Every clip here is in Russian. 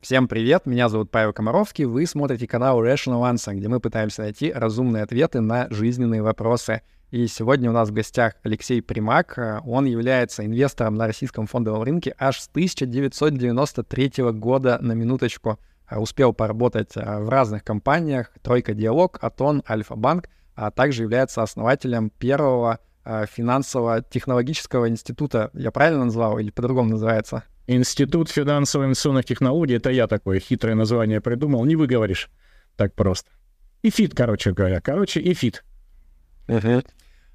Всем привет, меня зовут Павел Комаровский, вы смотрите канал Rational Answer, где мы пытаемся найти разумные ответы на жизненные вопросы. И сегодня у нас в гостях Алексей Примак. Он является инвестором на российском фондовом рынке аж с 1993 года на минуточку. Успел поработать в разных компаниях, Тройка Диалог, Атон, Альфа-Банк, а также является основателем первого финансового технологического института. Я правильно назвал или по-другому называется? Институт финансово-инвестиционных технологий, это я такое хитрое название придумал, не выговоришь так просто. ИФИТ, короче говоря. Короче, ИФИТ. Угу.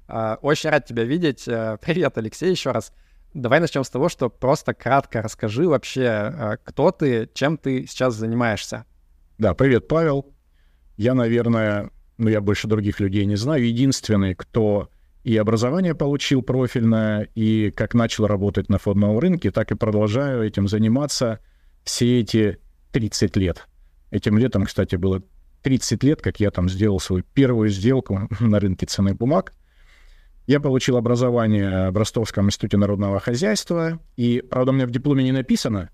Э, очень рад тебя видеть. Э, привет, Алексей, еще раз. Давай начнем с того, что просто кратко расскажи вообще, э, кто ты, чем ты сейчас занимаешься. Да, привет, Павел. Я, наверное, ну, я больше других людей не знаю, единственный, кто и образование получил профильное, и как начал работать на фондовом рынке, так и продолжаю этим заниматься все эти 30 лет. Этим летом, кстати, было 30 лет, как я там сделал свою первую сделку на рынке ценных бумаг. Я получил образование в Ростовском институте народного хозяйства, и, правда, у меня в дипломе не написано,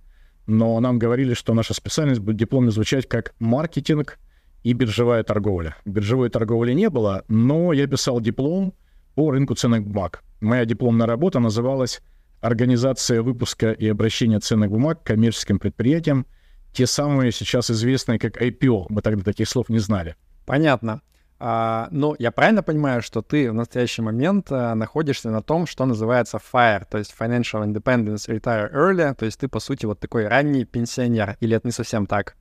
но нам говорили, что наша специальность будет в дипломе звучать как маркетинг и биржевая торговля. Биржевой торговли не было, но я писал диплом по рынку ценных бумаг. Моя дипломная работа называлась «Организация выпуска и обращения ценных бумаг к коммерческим предприятиям», те самые сейчас известные как IPO. Мы тогда таких слов не знали. Понятно. А, ну, я правильно понимаю, что ты в настоящий момент а, находишься на том, что называется FIRE, то есть Financial Independence Retire Early, то есть ты, по сути, вот такой ранний пенсионер, или это не совсем так?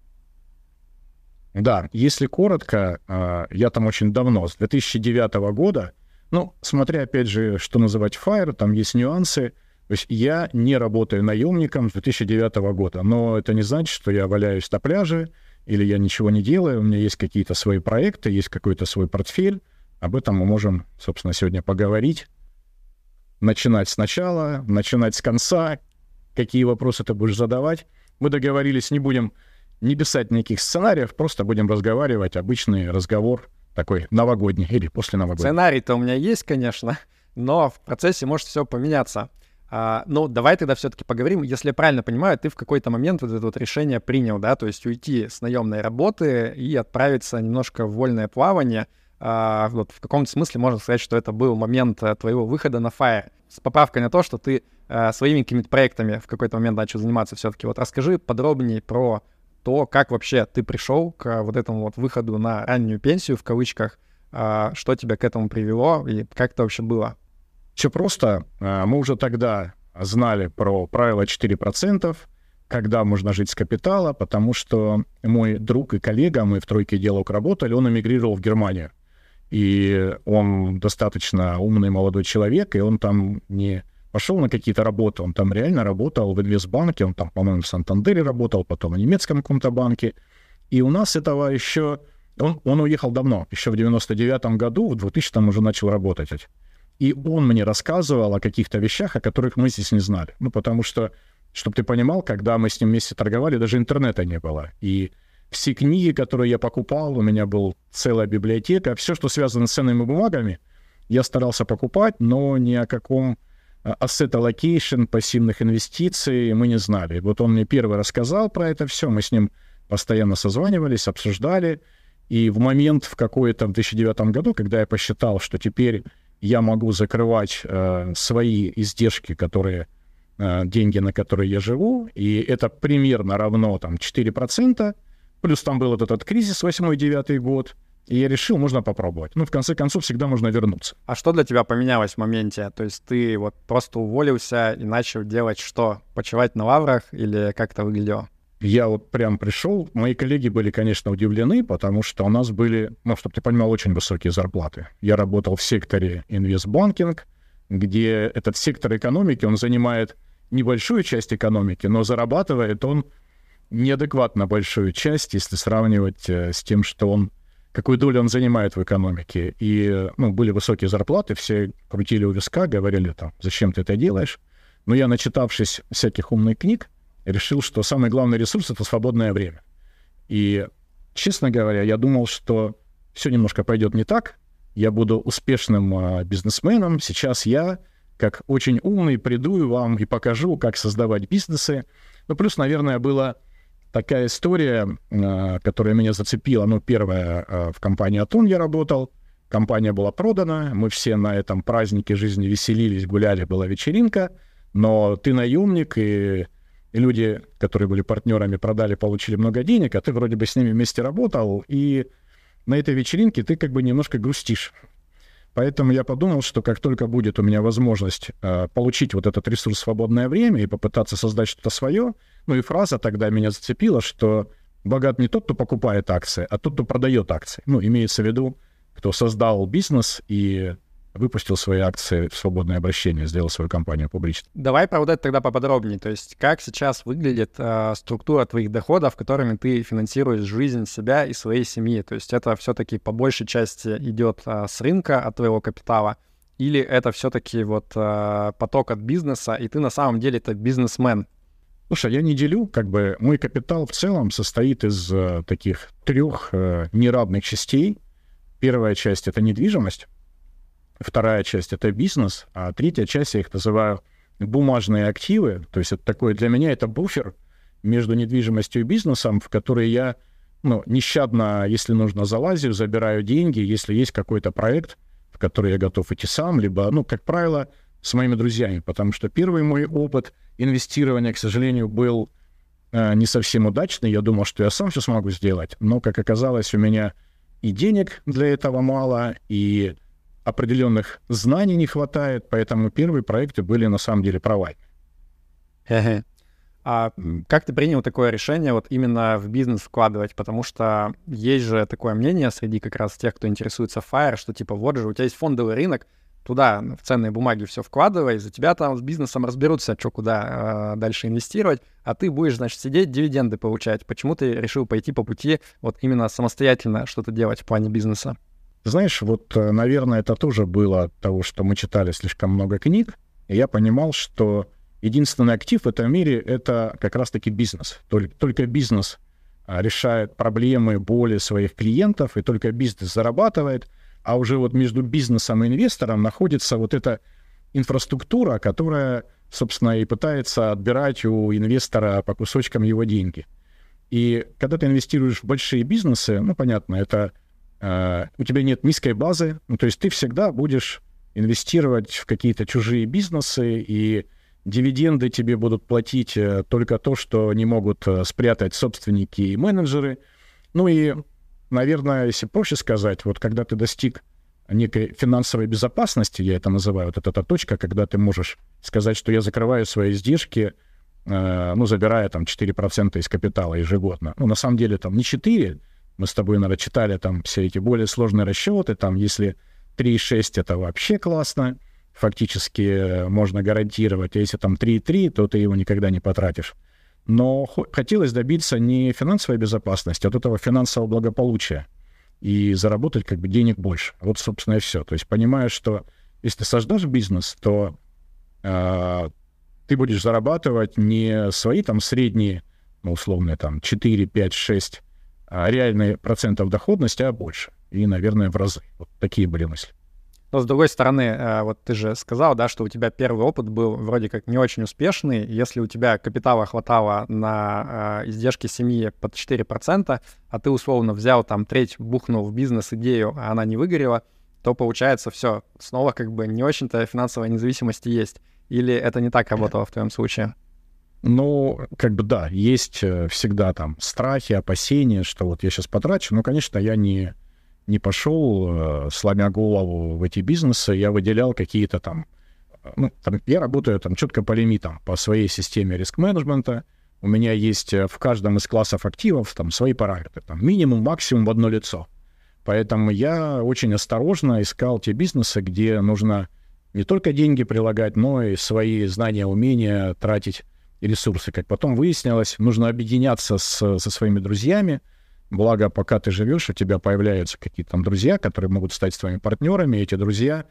Да, если коротко, а, я там очень давно, с 2009 года, ну, смотря, опять же, что называть fire, там есть нюансы. То есть я не работаю наемником с 2009 года, но это не значит, что я валяюсь на пляже или я ничего не делаю. У меня есть какие-то свои проекты, есть какой-то свой портфель. Об этом мы можем, собственно, сегодня поговорить. Начинать сначала, начинать с конца, какие вопросы ты будешь задавать. Мы договорились, не будем не писать никаких сценариев, просто будем разговаривать, обычный разговор — такой новогодний или после новогодний. Сценарий-то у меня есть, конечно, но в процессе может все поменяться. А, ну, давай тогда все-таки поговорим. Если я правильно понимаю, ты в какой-то момент вот это вот решение принял, да, то есть уйти с наемной работы и отправиться немножко в вольное плавание. А, вот в каком-то смысле можно сказать, что это был момент э, твоего выхода на Fire. С поправкой на то, что ты а, своими какими-то проектами в какой-то момент начал заниматься все-таки. Вот расскажи подробнее про то, как вообще ты пришел к вот этому вот выходу на раннюю пенсию, в кавычках, а, что тебя к этому привело и как это вообще было? Все просто. А, мы уже тогда знали про правило 4%, когда можно жить с капитала, потому что мой друг и коллега, мы в «Тройке диалог» работали, он эмигрировал в Германию. И он достаточно умный молодой человек, и он там не пошел на какие-то работы. Он там реально работал в инвестбанке, он там, по-моему, в Сантандере работал, потом в немецком каком-то банке. И у нас этого еще... Он, он уехал давно, еще в 99-м году, в 2000-м уже начал работать. И он мне рассказывал о каких-то вещах, о которых мы здесь не знали. Ну, потому что, чтобы ты понимал, когда мы с ним вместе торговали, даже интернета не было. И все книги, которые я покупал, у меня была целая библиотека, все, что связано с ценными бумагами, я старался покупать, но ни о каком asset allocation, пассивных инвестиций мы не знали. Вот он мне первый рассказал про это все, мы с ним постоянно созванивались, обсуждали, и в момент в какой-то в 2009 году, когда я посчитал, что теперь я могу закрывать э, свои издержки, которые э, деньги, на которые я живу, и это примерно равно там 4%, плюс там был вот этот кризис 8-9 год, и я решил, можно попробовать. Ну, в конце концов, всегда можно вернуться. А что для тебя поменялось в моменте? То есть ты вот просто уволился и начал делать что? Почивать на лаврах или как это выглядело? Я вот прям пришел, мои коллеги были, конечно, удивлены, потому что у нас были, ну, чтобы ты понимал, очень высокие зарплаты. Я работал в секторе инвестбанкинг, где этот сектор экономики, он занимает небольшую часть экономики, но зарабатывает он неадекватно большую часть, если сравнивать э, с тем, что он какую долю он занимает в экономике. И ну, были высокие зарплаты, все крутили у виска, говорили там, зачем ты это делаешь. Но я, начитавшись всяких умных книг, решил, что самый главный ресурс — это свободное время. И, честно говоря, я думал, что все немножко пойдет не так, я буду успешным э, бизнесменом. Сейчас я, как очень умный, приду вам и покажу, как создавать бизнесы. Ну, плюс, наверное, было такая история, э, которая меня зацепила. Ну, первая, э, в компании «Атон» я работал. Компания была продана, мы все на этом празднике жизни веселились, гуляли, была вечеринка, но ты наемник, и люди, которые были партнерами, продали, получили много денег, а ты вроде бы с ними вместе работал, и на этой вечеринке ты как бы немножко грустишь. Поэтому я подумал, что как только будет у меня возможность э, получить вот этот ресурс свободное время и попытаться создать что-то свое, ну и фраза тогда меня зацепила, что богат не тот, кто покупает акции, а тот, кто продает акции. Ну, имеется в виду, кто создал бизнес и выпустил свои акции в свободное обращение, сделал свою компанию публичной. Давай про вот это тогда поподробнее. То есть как сейчас выглядит э, структура твоих доходов, которыми ты финансируешь жизнь себя и своей семьи? То есть это все-таки по большей части идет э, с рынка от твоего капитала, или это все-таки вот э, поток от бизнеса, и ты на самом деле это бизнесмен? Слушай, я не делю, как бы мой капитал в целом состоит из э, таких трех э, неравных частей. Первая часть — это недвижимость, вторая часть — это бизнес, а третья часть, я их называю бумажные активы. То есть это такое, для меня это буфер между недвижимостью и бизнесом, в который я ну, нещадно, если нужно, залазю, забираю деньги, если есть какой-то проект, в который я готов идти сам, либо, ну, как правило, с моими друзьями, потому что первый мой опыт инвестирования, к сожалению, был э, не совсем удачный. Я думал, что я сам все смогу сделать, но, как оказалось, у меня и денег для этого мало, и определенных знаний не хватает, поэтому первые проекты были на самом деле провальны. А как ты принял такое решение вот именно в бизнес вкладывать? Потому что есть же такое мнение среди как раз тех, кто интересуется Fire, что типа вот же у тебя есть фондовый рынок, туда в ценные бумаги все вкладывай, за тебя там с бизнесом разберутся, что куда э, дальше инвестировать, а ты будешь, значит, сидеть, дивиденды получать. Почему ты решил пойти по пути вот именно самостоятельно что-то делать в плане бизнеса? Знаешь, вот, э, наверное, это тоже было от того, что мы читали слишком много книг, и я понимал, что единственный актив в этом мире — это как раз-таки бизнес. Только, только бизнес а, решает проблемы, боли своих клиентов, и только бизнес зарабатывает, а уже вот между бизнесом и инвестором находится вот эта инфраструктура, которая, собственно, и пытается отбирать у инвестора по кусочкам его деньги. И когда ты инвестируешь в большие бизнесы, ну, понятно, это у тебя нет низкой базы, ну, то есть ты всегда будешь инвестировать в какие-то чужие бизнесы, и дивиденды тебе будут платить э, только то, что не могут э, спрятать собственники и менеджеры. Ну и, наверное, если проще сказать, вот когда ты достиг некой финансовой безопасности, я это называю, вот это та точка, когда ты можешь сказать, что я закрываю свои издержки, ну, забирая там 4% из капитала ежегодно. Ну, на самом деле там не 4, мы с тобой, наверное, читали там все эти более сложные расчеты. Там, если 3,6 это вообще классно, фактически э, можно гарантировать. А если там 3,3, то ты его никогда не потратишь. Но хотелось добиться не финансовой безопасности, а от этого финансового благополучия и заработать как бы денег больше. Вот, собственно, и все. То есть понимая, что если создашь бизнес, то э, ты будешь зарабатывать не свои там средние, ну, условные там 4, 5, 6 а реальные процентов доходности, а больше. И, наверное, в разы. Вот такие были мысли. Но с другой стороны, э, вот ты же сказал, да, что у тебя первый опыт был вроде как не очень успешный. Если у тебя капитала хватало на э, издержки семьи под 4%, а ты условно взял там треть, бухнул в бизнес-идею, а она не выгорела, то получается все, снова как бы не очень-то финансовая независимость есть. Или это не так работало в твоем случае? Ну, как бы да, есть э, всегда там страхи, опасения, что вот я сейчас потрачу. Но, конечно, я не, не пошел, э, сломя голову в эти бизнесы, я выделял какие-то там... Э, ну, там, я работаю там четко по лимитам, по своей системе риск-менеджмента. У меня есть в каждом из классов активов там свои параметры, там минимум, максимум в одно лицо. Поэтому я очень осторожно искал те бизнесы, где нужно не только деньги прилагать, но и свои знания, умения тратить ресурсы. Как потом выяснилось, нужно объединяться с, со своими друзьями. Благо, пока ты живешь, у тебя появляются какие-то там друзья, которые могут стать твоими партнерами. Эти друзья,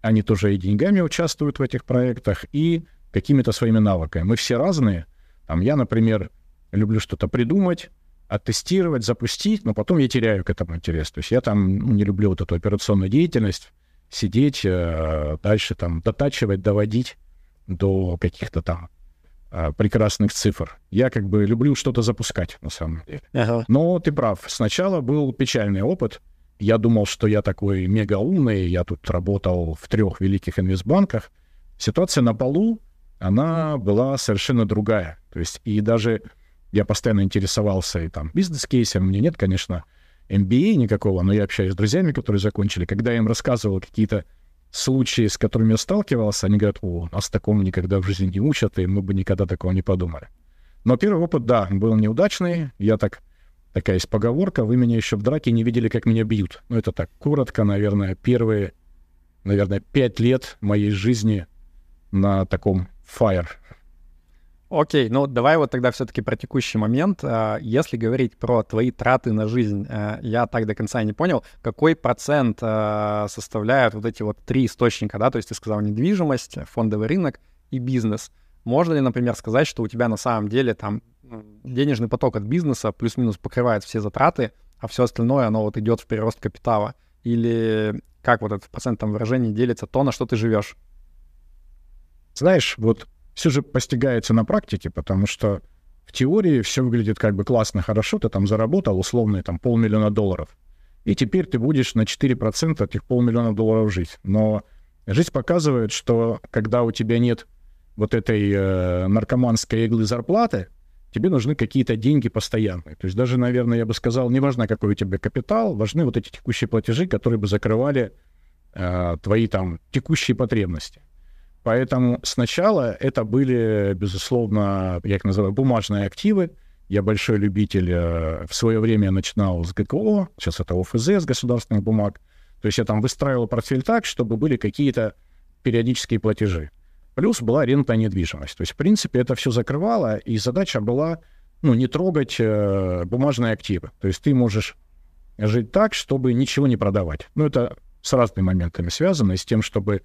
они тоже и деньгами участвуют в этих проектах, и какими-то своими навыками. Мы все разные. Там я, например, люблю что-то придумать, оттестировать, запустить, но потом я теряю к этому интерес. То есть я там ну, не люблю вот эту операционную деятельность, сидеть, э, дальше там дотачивать, доводить до каких-то там а, прекрасных цифр. Я как бы люблю что-то запускать, на самом деле. Ага. Но ты прав. Сначала был печальный опыт. Я думал, что я такой мега умный. Я тут работал в трех великих инвестбанках. Ситуация на полу, она была совершенно другая. То есть и даже я постоянно интересовался и там бизнес-кейсом. У меня нет, конечно, MBA никакого, но я общаюсь с друзьями, которые закончили. Когда я им рассказывал какие-то случаи, с которыми я сталкивался, они говорят, о, нас такому никогда в жизни не учат, и мы бы никогда такого не подумали. Но первый опыт, да, был неудачный. Я так, такая есть поговорка, вы меня еще в драке не видели, как меня бьют. Ну, это так, коротко, наверное, первые, наверное, пять лет моей жизни на таком fire Окей, ну давай вот тогда все-таки про текущий момент. А, если говорить про твои траты на жизнь, а, я так до конца не понял, какой процент а, составляют вот эти вот три источника, да, то есть ты сказал недвижимость, фондовый рынок и бизнес. Можно ли, например, сказать, что у тебя на самом деле там денежный поток от бизнеса плюс-минус покрывает все затраты, а все остальное, оно вот идет в прирост капитала? Или как вот это в процентном выражении делится то, на что ты живешь? Знаешь, вот все же постигается на практике, потому что в теории все выглядит как бы классно, хорошо, ты там заработал условные там полмиллиона долларов, и теперь ты будешь на 4% этих полмиллиона долларов жить. Но жизнь показывает, что когда у тебя нет вот этой э, наркоманской иглы зарплаты, тебе нужны какие-то деньги постоянные. То есть даже, наверное, я бы сказал, не важно, какой у тебя капитал, важны вот эти текущие платежи, которые бы закрывали э, твои там текущие потребности. Поэтому сначала это были, безусловно, я их называю, бумажные активы. Я большой любитель. Э, в свое время начинал с ГКО, сейчас это ОФЗ с государственных бумаг. То есть я там выстраивал портфель так, чтобы были какие-то периодические платежи. Плюс была рента недвижимость. То есть, в принципе, это все закрывало, и задача была ну, не трогать э, бумажные активы. То есть ты можешь жить так, чтобы ничего не продавать. Ну, это с разными моментами связано, и с тем, чтобы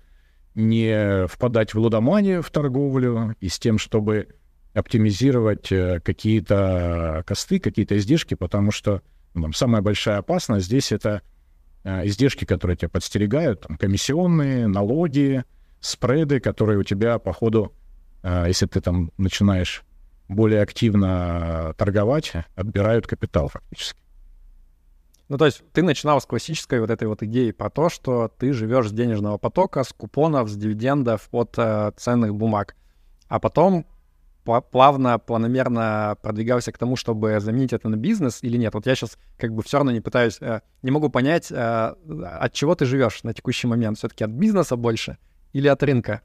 не впадать в лудоманию, в торговлю, и с тем, чтобы оптимизировать э, какие-то косты, какие-то издержки, потому что ну, там, самая большая опасность здесь это э, издержки, которые тебя подстерегают, там, комиссионные, налоги, спреды, которые у тебя по ходу, э, если ты там начинаешь более активно торговать, отбирают капитал фактически. Ну, то есть ты начинал с классической вот этой вот идеи про то, что ты живешь с денежного потока, с купонов, с дивидендов от э, ценных бумаг. А потом плавно, планомерно продвигался к тому, чтобы заменить это на бизнес или нет? Вот я сейчас как бы все равно не пытаюсь, э, не могу понять, э, от чего ты живешь на текущий момент. Все-таки от бизнеса больше или от рынка?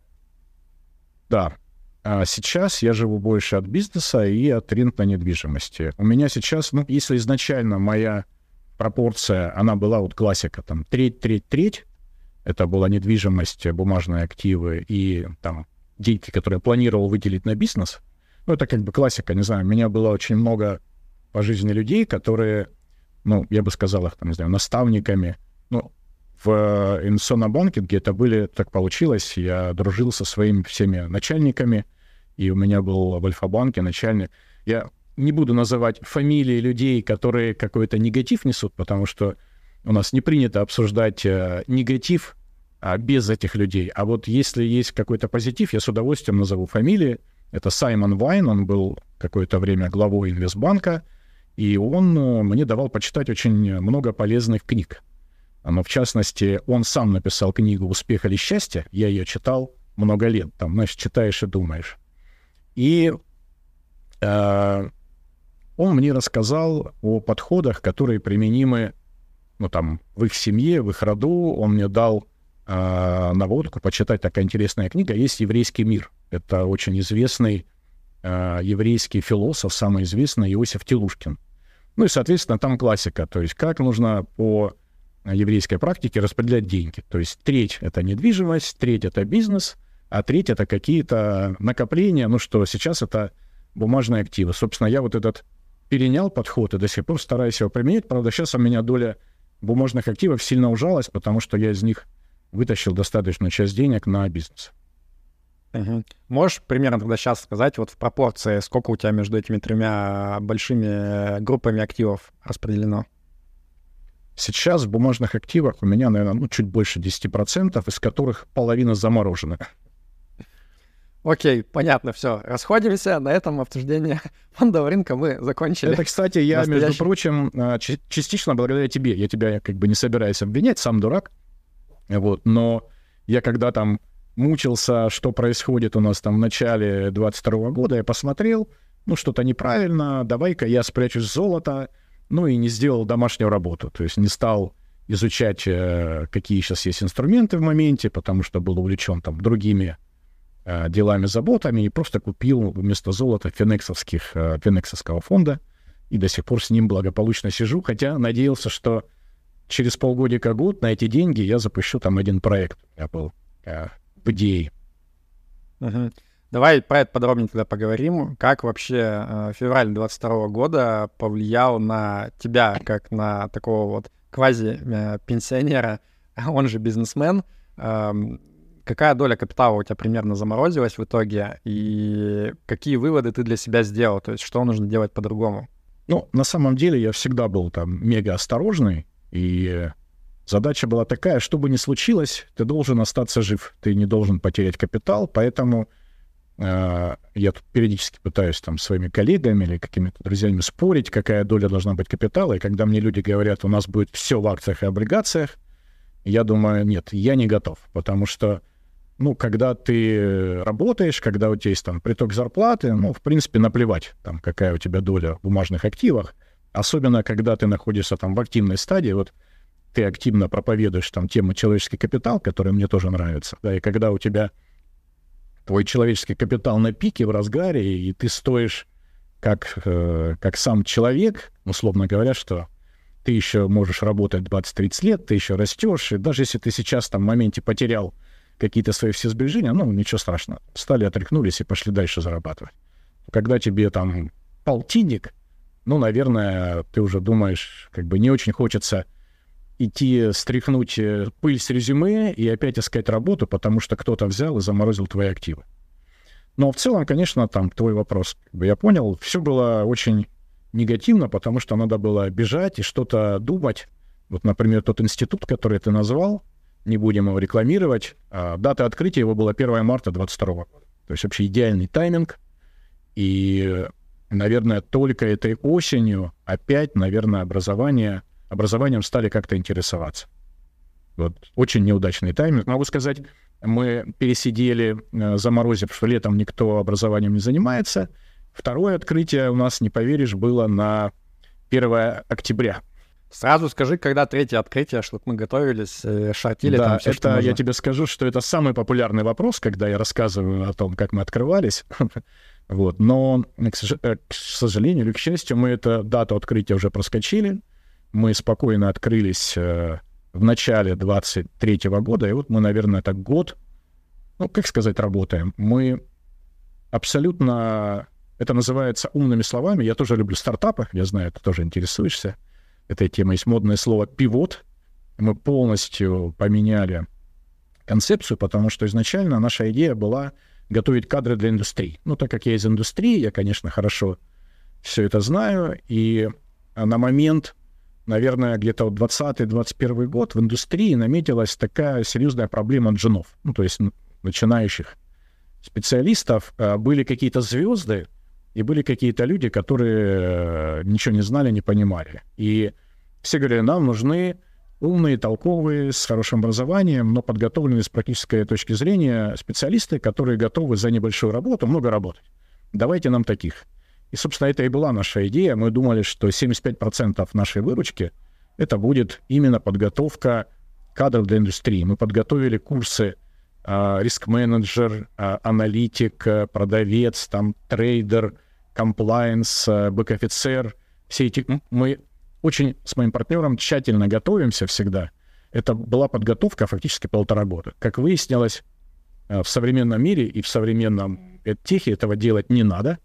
Да. А сейчас я живу больше от бизнеса и от рынка недвижимости. У меня сейчас, ну, если изначально моя пропорция, она была вот классика, там, треть, треть, треть. Это была недвижимость, бумажные активы и там деньги, которые я планировал выделить на бизнес. Ну, это как бы классика, не знаю, у меня было очень много по жизни людей, которые, ну, я бы сказал их, там, не знаю, наставниками. Ну, в инвестиционном банкинге это были, так получилось, я дружил со своими всеми начальниками, и у меня был в Альфа-банке начальник. Я не буду называть фамилии людей, которые какой-то негатив несут, потому что у нас не принято обсуждать э, негатив а, без этих людей. А вот если есть какой-то позитив, я с удовольствием назову фамилии. Это Саймон Вайн, он был какое-то время главой Инвестбанка, и он э, мне давал почитать очень много полезных книг. Но в частности, он сам написал книгу «Успех или счастье». Я ее читал много лет. Там, знаешь, читаешь и думаешь. И э, он мне рассказал о подходах, которые применимы ну, там, в их семье, в их роду. Он мне дал э, наводку почитать. Такая интересная книга. Есть «Еврейский мир». Это очень известный э, еврейский философ, самый известный, Иосиф Телушкин. Ну и, соответственно, там классика. То есть как нужно по еврейской практике распределять деньги. То есть треть — это недвижимость, треть — это бизнес, а треть — это какие-то накопления, ну что сейчас это бумажные активы. Собственно, я вот этот перенял подход и до сих пор стараюсь его применять. Правда, сейчас у меня доля бумажных активов сильно ужалась, потому что я из них вытащил достаточную часть денег на бизнес. Угу. Можешь примерно тогда сейчас сказать, вот в пропорции, сколько у тебя между этими тремя большими группами активов распределено? Сейчас в бумажных активах у меня, наверное, ну, чуть больше 10%, из которых половина заморожена. Окей, понятно, все. Расходимся. На этом обсуждение фондового рынка мы закончили. Это, кстати, я, Настоящий... между прочим, а, частично благодаря тебе. Я тебя как бы не собираюсь обвинять, сам дурак. Вот, но я когда там мучился, что происходит у нас там в начале 22 года, я посмотрел, ну, что-то неправильно, давай-ка я спрячусь золото, ну, и не сделал домашнюю работу, то есть не стал изучать, э, какие сейчас есть инструменты в моменте, потому что был увлечен там другими э, делами, заботами, и просто купил вместо золота фенексовских, э, фенексовского фонда, и до сих пор с ним благополучно сижу, хотя надеялся, что через полгодика год на эти деньги я запущу там один проект. Я был э, в идее. Давай про это подробнее тогда поговорим. Как вообще э, февраль 22 года повлиял на тебя, как на такого вот квази-пенсионера, он же бизнесмен? Какая доля капитала у тебя примерно заморозилась в итоге? И какие выводы ты для себя сделал? То есть что нужно делать по-другому? Ну, на самом деле я всегда был там мега осторожный, и задача была такая, что бы ни случилось, ты должен остаться жив, ты не должен потерять капитал, поэтому э, я тут периодически пытаюсь там своими коллегами или какими-то друзьями спорить, какая доля должна быть капитала, и когда мне люди говорят, у нас будет все в акциях и облигациях, я думаю, нет, я не готов, потому что ну, когда ты работаешь, когда у тебя есть там приток зарплаты, ну, в принципе, наплевать, там, какая у тебя доля в бумажных активах. Особенно, когда ты находишься там в активной стадии, вот ты активно проповедуешь там тему человеческий капитал, которая мне тоже нравится, да, и когда у тебя твой человеческий капитал на пике, в разгаре, и ты стоишь как, э, как сам человек, условно говоря, что ты еще можешь работать 20-30 лет, ты еще растешь, и даже если ты сейчас там в моменте потерял какие-то свои все сбережения, ну, ничего страшного. Встали, отряхнулись и пошли дальше зарабатывать. Когда тебе там полтинник, ну, наверное, ты уже думаешь, как бы не очень хочется идти стряхнуть э, пыль с резюме и опять искать работу, потому что кто-то взял и заморозил твои активы. Но в целом, конечно, там твой вопрос, как бы я понял, все было очень негативно, потому что надо было бежать и что-то думать. Вот, например, тот институт, который ты назвал, не будем его рекламировать, а дата открытия его была 1 марта 22 года. То есть вообще идеальный тайминг. И наверное, только этой осенью опять, наверное, образование, образованием стали как-то интересоваться. Вот очень неудачный тайминг. Могу сказать, мы пересидели, э, заморозив, что летом никто образованием не занимается. Второе открытие у нас, не поверишь, было на 1 октября. Сразу скажи, когда третье открытие, чтобы мы готовились, э, шортили да, там все, это я тебе скажу, что это самый популярный вопрос, когда я рассказываю о том, как мы открывались. Вот. Но, э, к сожалению или к счастью, мы эту дату открытия уже проскочили. Мы спокойно открылись э, в начале 23 года, и вот мы, наверное, так год, ну, как сказать, работаем. Мы абсолютно... Это называется умными словами. Я тоже люблю стартапы, я знаю, ты тоже интересуешься этой темой. Есть модное слово «пивот». Мы полностью поменяли концепцию, потому что изначально наша идея была готовить кадры для индустрии. Ну, так как я из индустрии, я, конечно, хорошо все это знаю, и на момент, наверное, где-то вот 20-21 год в индустрии наметилась такая серьезная проблема джинов, ну, то есть начинающих специалистов. А, были какие-то звезды, и были какие-то люди, которые э, ничего не знали, не понимали. И все говорили, нам нужны умные, толковые, с хорошим образованием, но подготовленные с практической точки зрения специалисты, которые готовы за небольшую работу много работать. Давайте нам таких. И, собственно, это и была наша идея. Мы думали, что 75% нашей выручки — это будет именно подготовка кадров для индустрии. Мы подготовили курсы а, риск-менеджер, а, аналитик, а, продавец, там, трейдер, комплайенс, бэк-офицер. Все эти... Мы очень с моим партнером тщательно готовимся всегда. Это была подготовка фактически полтора года. Как выяснилось, э, в современном мире и в современном техе этого делать не надо,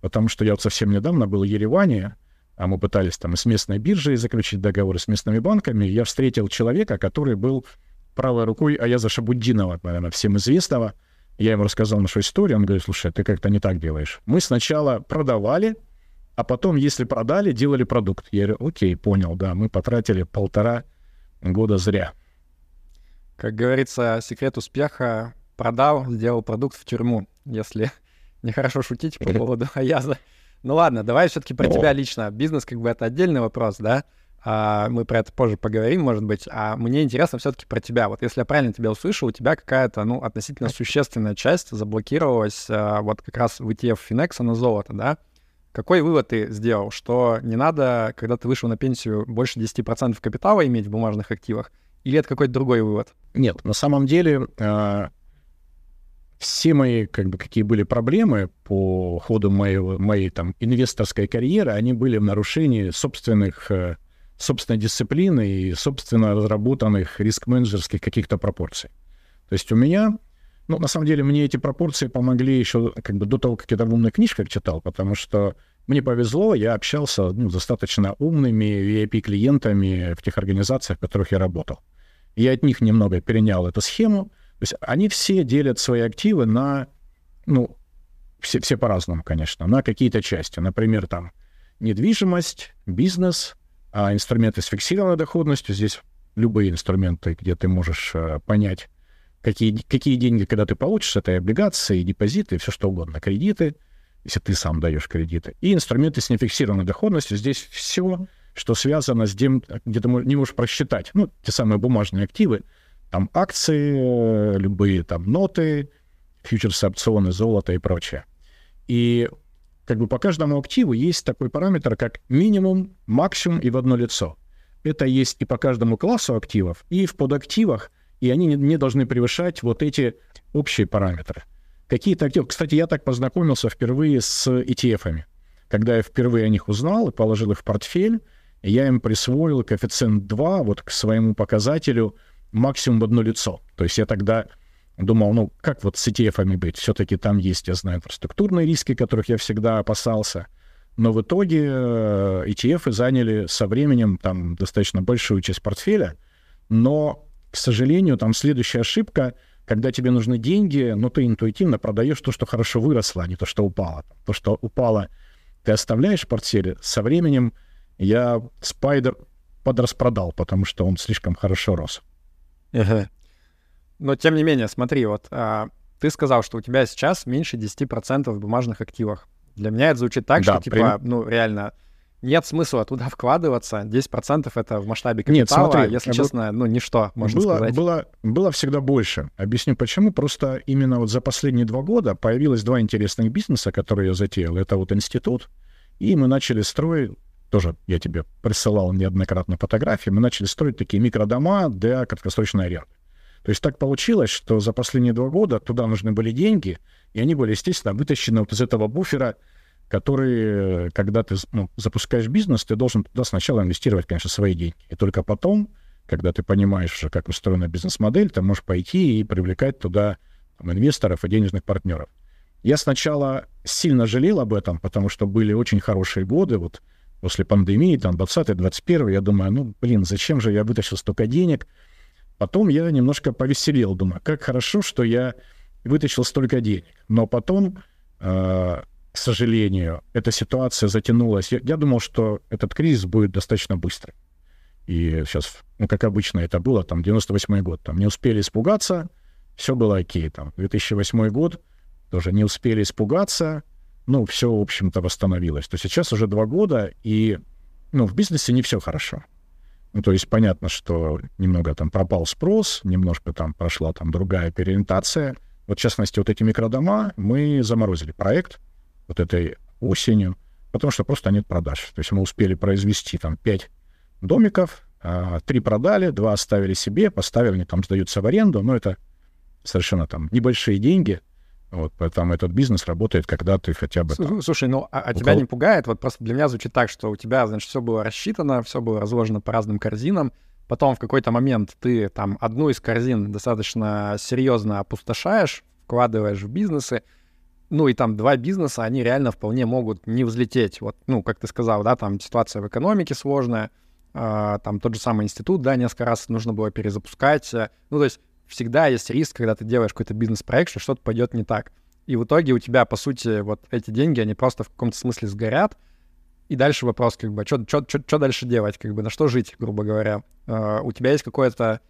потому что я вот совсем недавно был в Ереване, а мы пытались там с местной биржей заключить договоры с местными банками, я встретил человека, который был правой рукой Аяза Шабуддинова, наверное, всем известного. Я ему рассказал нашу историю, он говорит, слушай, ты как-то не так делаешь. Мы сначала продавали а потом, если продали, делали продукт. Я говорю, окей, понял, да, мы потратили полтора года зря. Как говорится, секрет успеха продал, сделал продукт в тюрьму, если нехорошо шутить по поводу Аяза. Ну ладно, давай все-таки про тебя лично. Бизнес как бы это отдельный вопрос, да? А, мы про это позже поговорим, может быть. А мне интересно все-таки про тебя. Вот если я правильно тебя услышал, у тебя какая-то, ну, относительно существенная часть заблокировалась а, вот как раз в ETF Finex на золото, да? Какой вывод ты сделал? Что не надо, когда ты вышел на пенсию, больше 10% капитала иметь в бумажных активах? Или это какой-то другой вывод? Нет, на самом деле э, все мои, как бы, какие были проблемы по ходу моей, моей там инвесторской карьеры, они были в нарушении собственных э, собственной дисциплины и собственно разработанных риск-менеджерских каких-то пропорций. То есть у меня, ну, на самом деле, мне эти пропорции помогли еще как бы до того, как я там умных книжках читал, потому что мне повезло, я общался ну, достаточно умными VIP-клиентами в тех организациях, в которых я работал. Я от них немного перенял эту схему. То есть они все делят свои активы на, ну, все, все по-разному, конечно, на какие-то части. Например, там недвижимость, бизнес, а инструменты с фиксированной доходностью, здесь любые инструменты, где ты можешь э, понять, какие, какие деньги, когда ты получишь, это и облигации, и депозиты, и все что угодно, кредиты, если ты сам даешь кредиты. И инструменты с нефиксированной доходностью, здесь все, что связано с тем, где ты не можешь просчитать, ну, те самые бумажные активы, там акции, э, любые там ноты, фьючерсы, опционы, золото и прочее. И как бы по каждому активу есть такой параметр, как минимум, максимум и в одно лицо. Это есть и по каждому классу активов, и в подактивах, и они не, должны превышать вот эти общие параметры. Какие-то активы... Кстати, я так познакомился впервые с ETF-ами. Когда я впервые о них узнал и положил их в портфель, я им присвоил коэффициент 2 вот к своему показателю максимум в одно лицо. То есть я тогда думал, ну, как вот с ETF быть? Все-таки там есть, я знаю, инфраструктурные риски, которых я всегда опасался. Но в итоге э, ETF заняли со временем там достаточно большую часть портфеля. Но, к сожалению, там следующая ошибка, когда тебе нужны деньги, но ты интуитивно продаешь то, что хорошо выросло, а не то, что упало. То, что упало, ты оставляешь в портфеле. Со временем я Spider подраспродал, потому что он слишком хорошо рос. Uh-huh. Но тем не менее, смотри, вот а, ты сказал, что у тебя сейчас меньше 10% в бумажных активах. Для меня это звучит так, да, что, типа, при... ну, реально, нет смысла туда вкладываться. 10% это в масштабе капитала, Нет, смотри, если было... честно, ну, ничто, можно было, сказать. Было, было всегда больше. Объясню почему. Просто именно вот за последние два года появилось два интересных бизнеса, которые я затеял. Это вот институт, и мы начали строить, тоже я тебе присылал неоднократно фотографии, мы начали строить такие микродома для краткосрочной аренды. То есть так получилось, что за последние два года туда нужны были деньги, и они были, естественно, вытащены вот из этого буфера, который, когда ты ну, запускаешь бизнес, ты должен туда сначала инвестировать, конечно, свои деньги. И только потом, когда ты понимаешь уже, как устроена бизнес-модель, ты можешь пойти и привлекать туда там, инвесторов и денежных партнеров. Я сначала сильно жалел об этом, потому что были очень хорошие годы, вот после пандемии, там, 20-21, я думаю, ну, блин, зачем же я вытащил столько денег, Потом я немножко повеселел, думаю, как хорошо, что я вытащил столько денег. Но потом, э, к сожалению, эта ситуация затянулась. Я, я думал, что этот кризис будет достаточно быстро. И сейчас, ну, как обычно это было, там, 98 год, там, не успели испугаться, все было окей. Там, 2008 год тоже не успели испугаться, ну, все, в общем-то, восстановилось. То сейчас уже два года, и, ну, в бизнесе не все хорошо. Ну, то есть понятно, что немного там пропал спрос, немножко там прошла там другая переориентация. Вот, в частности, вот эти микродома мы заморозили проект вот этой осенью, потому что просто нет продаж. То есть мы успели произвести там пять домиков, а, три продали, два оставили себе, поставили, они там сдаются в аренду, но это совершенно там небольшие деньги — вот, поэтому этот бизнес работает, когда ты хотя бы... Там, Слушай, ну а, а тебя не пугает? Вот просто для меня звучит так, что у тебя, значит, все было рассчитано, все было разложено по разным корзинам, потом в какой-то момент ты там одну из корзин достаточно серьезно опустошаешь, вкладываешь в бизнесы, ну и там два бизнеса, они реально вполне могут не взлететь. Вот, ну, как ты сказал, да, там ситуация в экономике сложная, э, там тот же самый институт, да, несколько раз нужно было перезапускать. Ну, то есть всегда есть риск, когда ты делаешь какой-то бизнес-проект, что что-то пойдет не так. И в итоге у тебя, по сути, вот эти деньги, они просто в каком-то смысле сгорят. И дальше вопрос, как бы, что дальше делать, как бы, на что жить, грубо говоря. Uh, у тебя есть какое-то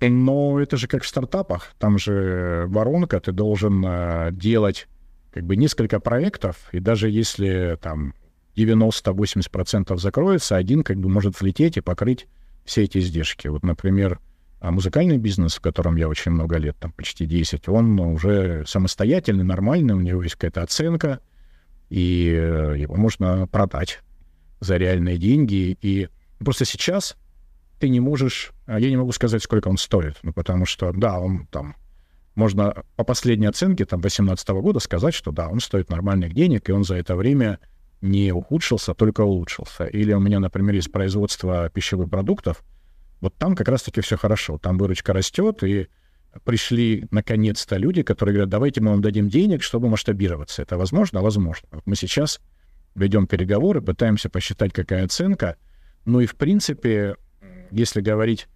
Но это же как в стартапах. Там же воронка, ты должен э, делать как бы несколько проектов, и даже если там 90-80% закроется, один как бы может влететь и покрыть все эти издержки. Вот, например, а музыкальный бизнес, в котором я очень много лет, там почти 10, он уже самостоятельный, нормальный, у него есть какая-то оценка, и э, его можно продать за реальные деньги. И просто сейчас ты не можешь... А, я не могу сказать, сколько он стоит, ну, потому что, да, он там... Можно по последней оценке там 2018 года сказать, что да, он стоит нормальных денег, и он за это время не ухудшился, только улучшился. Или у меня, например, есть производство пищевых продуктов, вот там как раз-таки все хорошо, там выручка растет, и пришли наконец-то люди, которые говорят, давайте мы вам дадим денег, чтобы масштабироваться. Это возможно? Возможно. Мы сейчас ведем переговоры, пытаемся посчитать, какая оценка. Ну и, в принципе, если говорить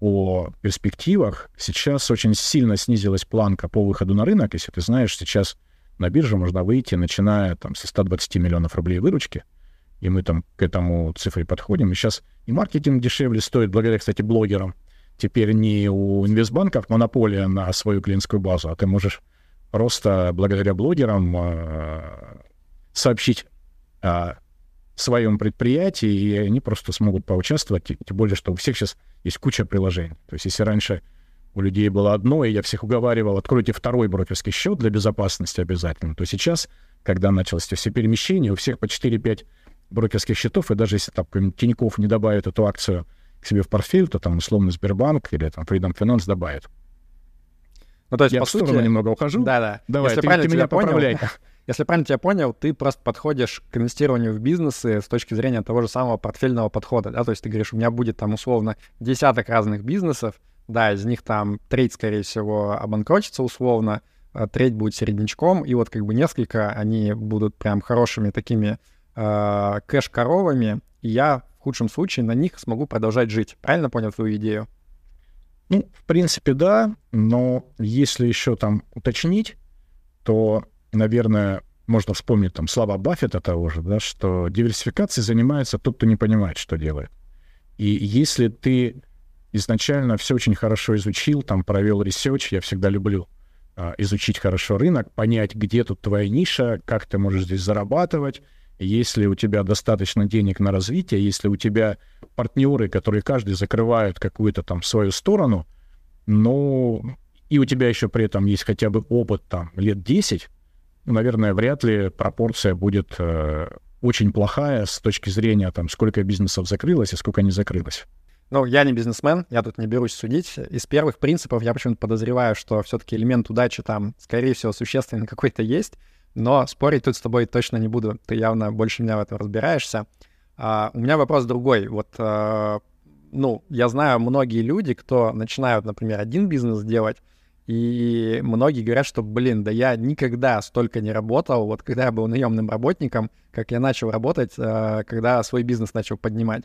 о перспективах, сейчас очень сильно снизилась планка по выходу на рынок. Если ты знаешь, сейчас на бирже можно выйти, начиная там со 120 миллионов рублей выручки, и мы там к этому цифре подходим. И сейчас и маркетинг дешевле стоит, благодаря, кстати, блогерам. Теперь не у инвестбанков монополия на свою клиентскую базу, а ты можешь просто благодаря блогерам э, сообщить о своем предприятии, и они просто смогут поучаствовать, тем более, что у всех сейчас есть куча приложений. То есть если раньше у людей было одно, и я всех уговаривал, откройте второй брокерский счет для безопасности обязательно, то сейчас, когда началось все перемещения, у всех по 4-5 брокерских счетов, и даже если там Тинькофф не добавит эту акцию к себе в портфель, то там условно Сбербанк или там Freedom Finance добавит. Ну, то есть, я по в сути... немного ухожу. Да-да. Давай, Если ты, правильно ты меня понял, поправляй. Если правильно тебя понял, ты просто подходишь к инвестированию в бизнесы с точки зрения того же самого портфельного подхода, да, то есть ты говоришь, у меня будет там условно десяток разных бизнесов, да, из них там треть, скорее всего, обанкротится условно, а треть будет середнячком, и вот как бы несколько, они будут прям хорошими такими э, кэш-коровами, и я в худшем случае на них смогу продолжать жить. Правильно понял твою идею? Ну, в принципе, да, но если еще там уточнить, то, наверное, можно вспомнить там слова Баффета того же, да, что диверсификацией занимается тот, кто не понимает, что делает. И если ты изначально все очень хорошо изучил, там провел research, я всегда люблю а, изучить хорошо рынок, понять, где тут твоя ниша, как ты можешь здесь зарабатывать, если у тебя достаточно денег на развитие, если у тебя партнеры, которые каждый закрывают какую-то там свою сторону, ну, и у тебя еще при этом есть хотя бы опыт там лет 10, ну, наверное, вряд ли пропорция будет э, очень плохая с точки зрения там, сколько бизнесов закрылось и сколько не закрылось. Ну, я не бизнесмен, я тут не берусь судить. Из первых принципов я почему-то подозреваю, что все-таки элемент удачи там, скорее всего, существенный какой-то есть. Но спорить тут с тобой точно не буду. Ты явно больше меня в этом разбираешься. А, у меня вопрос другой. Вот, а, ну, я знаю многие люди, кто начинают, например, один бизнес делать, и многие говорят, что, блин, да я никогда столько не работал, вот когда я был наемным работником, как я начал работать, а, когда свой бизнес начал поднимать.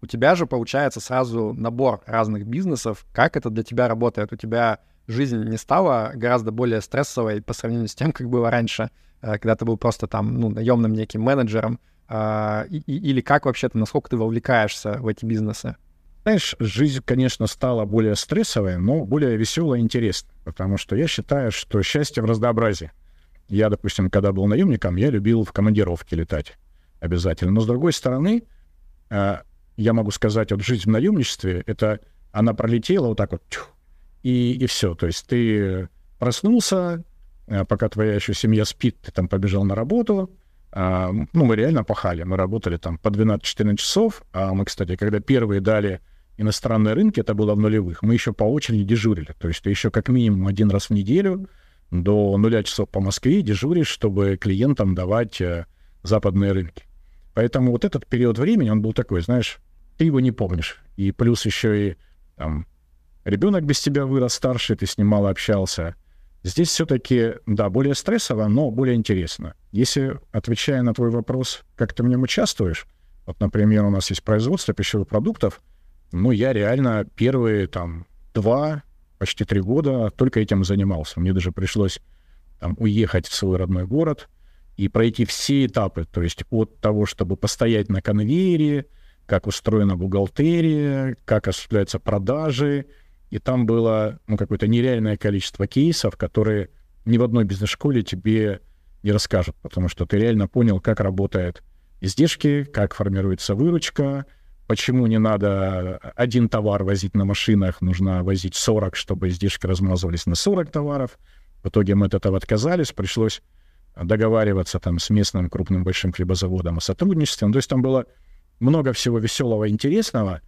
У тебя же получается сразу набор разных бизнесов. Как это для тебя работает? У тебя жизнь не стала гораздо более стрессовой по сравнению с тем, как было раньше? Э, когда ты был просто там, ну, наемным неким менеджером, и, или как вообще-то, насколько ты вовлекаешься в эти бизнесы? Знаешь, жизнь, конечно, стала более стрессовой, но более веселой и интересной, потому что я считаю, что счастье в разнообразии. Я, допустим, когда был наемником, я любил в командировке летать обязательно. Но, с другой стороны, э, я могу сказать, вот жизнь в наемничестве, это она пролетела вот так вот, и, и все. То есть ты проснулся, Э, пока твоя еще семья спит, ты там побежал на работу. А, ну, мы реально пахали. Мы работали там по 12-14 часов. А мы, кстати, когда первые дали иностранные рынки, это было в нулевых, мы еще по очереди дежурили. То есть ты еще как минимум один раз в неделю до нуля часов по Москве дежуришь, чтобы клиентам давать э, западные рынки. Поэтому вот этот период времени, он был такой, знаешь, ты его не помнишь. И плюс еще и там ребенок без тебя вырос старший, ты с ним мало общался — Здесь все-таки, да, более стрессово, но более интересно. Если, отвечая на твой вопрос, как ты в нем участвуешь, вот, например, у нас есть производство пищевых продуктов, ну, я реально первые там два, почти три года только этим занимался. Мне даже пришлось там, уехать в свой родной город и пройти все этапы, то есть от того, чтобы постоять на конвейере, как устроена бухгалтерия, как осуществляются продажи, и там было ну, какое-то нереальное количество кейсов, которые ни в одной бизнес-школе тебе не расскажут, потому что ты реально понял, как работают издержки, как формируется выручка, почему не надо один товар возить на машинах, нужно возить 40, чтобы издержки размазывались на 40 товаров. В итоге мы от этого отказались, пришлось договариваться там с местным крупным большим хлебозаводом о сотрудничестве. Ну, то есть там было много всего веселого и интересного.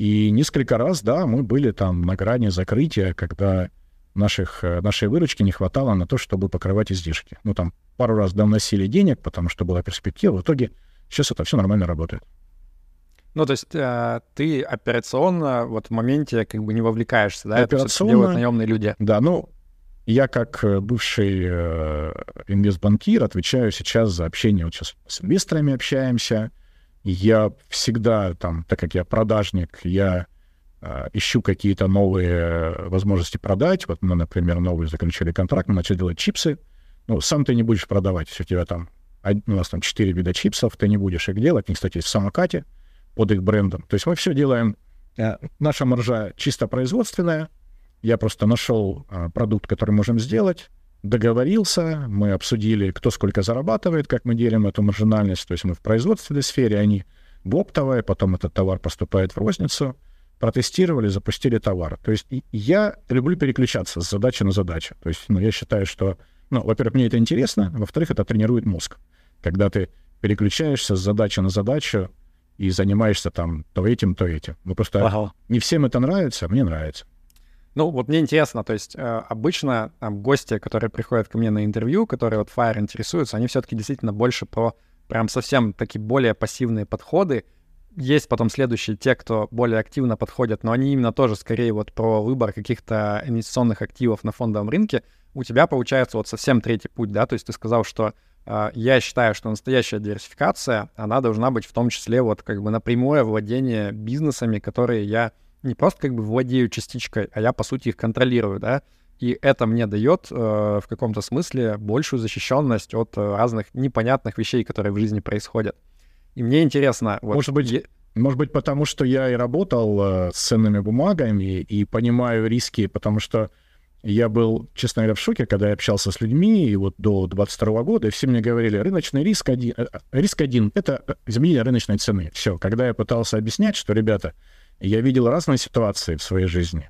И несколько раз, да, мы были там на грани закрытия, когда наших, э, нашей выручки не хватало на то, чтобы покрывать издержки. Ну, там пару раз доносили денег, потому что была перспектива. В итоге сейчас это все нормально работает. Ну, то есть э, ты операционно вот в моменте как бы не вовлекаешься, да? Операционно... Это делают наемные люди. Да, ну, я как э, бывший э, инвестбанкир отвечаю сейчас за общение. Вот сейчас с инвесторами общаемся. Я всегда там, так как я продажник, я э, ищу какие-то новые возможности продать. Вот мы, например, новый заключили контракт, мы начали делать чипсы. Ну, сам ты не будешь продавать, если у тебя там у нас там четыре вида чипсов, ты не будешь их делать. Они, кстати, в самокате под их брендом. То есть мы все делаем. Э, наша маржа чисто производственная. Я просто нашел э, продукт, который можем сделать, договорился, мы обсудили, кто сколько зарабатывает, как мы делим эту маржинальность. То есть мы в производственной сфере, они в оптовой, потом этот товар поступает в розницу, протестировали, запустили товар. То есть я люблю переключаться с задачи на задачу. То есть ну, я считаю, что, ну, во-первых, мне это интересно, во-вторых, это тренирует мозг. Когда ты переключаешься с задачи на задачу, и занимаешься там то этим, то этим. Ну, просто ага. не всем это нравится, а мне нравится. Ну, вот мне интересно, то есть э, обычно там, гости, которые приходят ко мне на интервью, которые вот Fire интересуются, они все-таки действительно больше про прям совсем такие более пассивные подходы. Есть потом следующие те, кто более активно подходят, но они именно тоже скорее вот про выбор каких-то инвестиционных активов на фондовом рынке. У тебя получается вот совсем третий путь, да, то есть ты сказал, что а, я считаю, что настоящая диверсификация, она должна быть в том числе вот как бы напрямую владение бизнесами, которые я не просто как бы владею частичкой, а я, по сути, их контролирую, да, и это мне дает э, в каком-то смысле большую защищенность от э, разных непонятных вещей, которые в жизни происходят. И мне интересно... Вот, может быть, е... может быть, потому что я и работал э, с ценными бумагами и понимаю риски, потому что я был, честно говоря, в шоке, когда я общался с людьми, и вот до 22 года, и все мне говорили, рыночный риск один, э, риск один — это изменение рыночной цены. Все. Когда я пытался объяснять, что, ребята, я видел разные ситуации в своей жизни.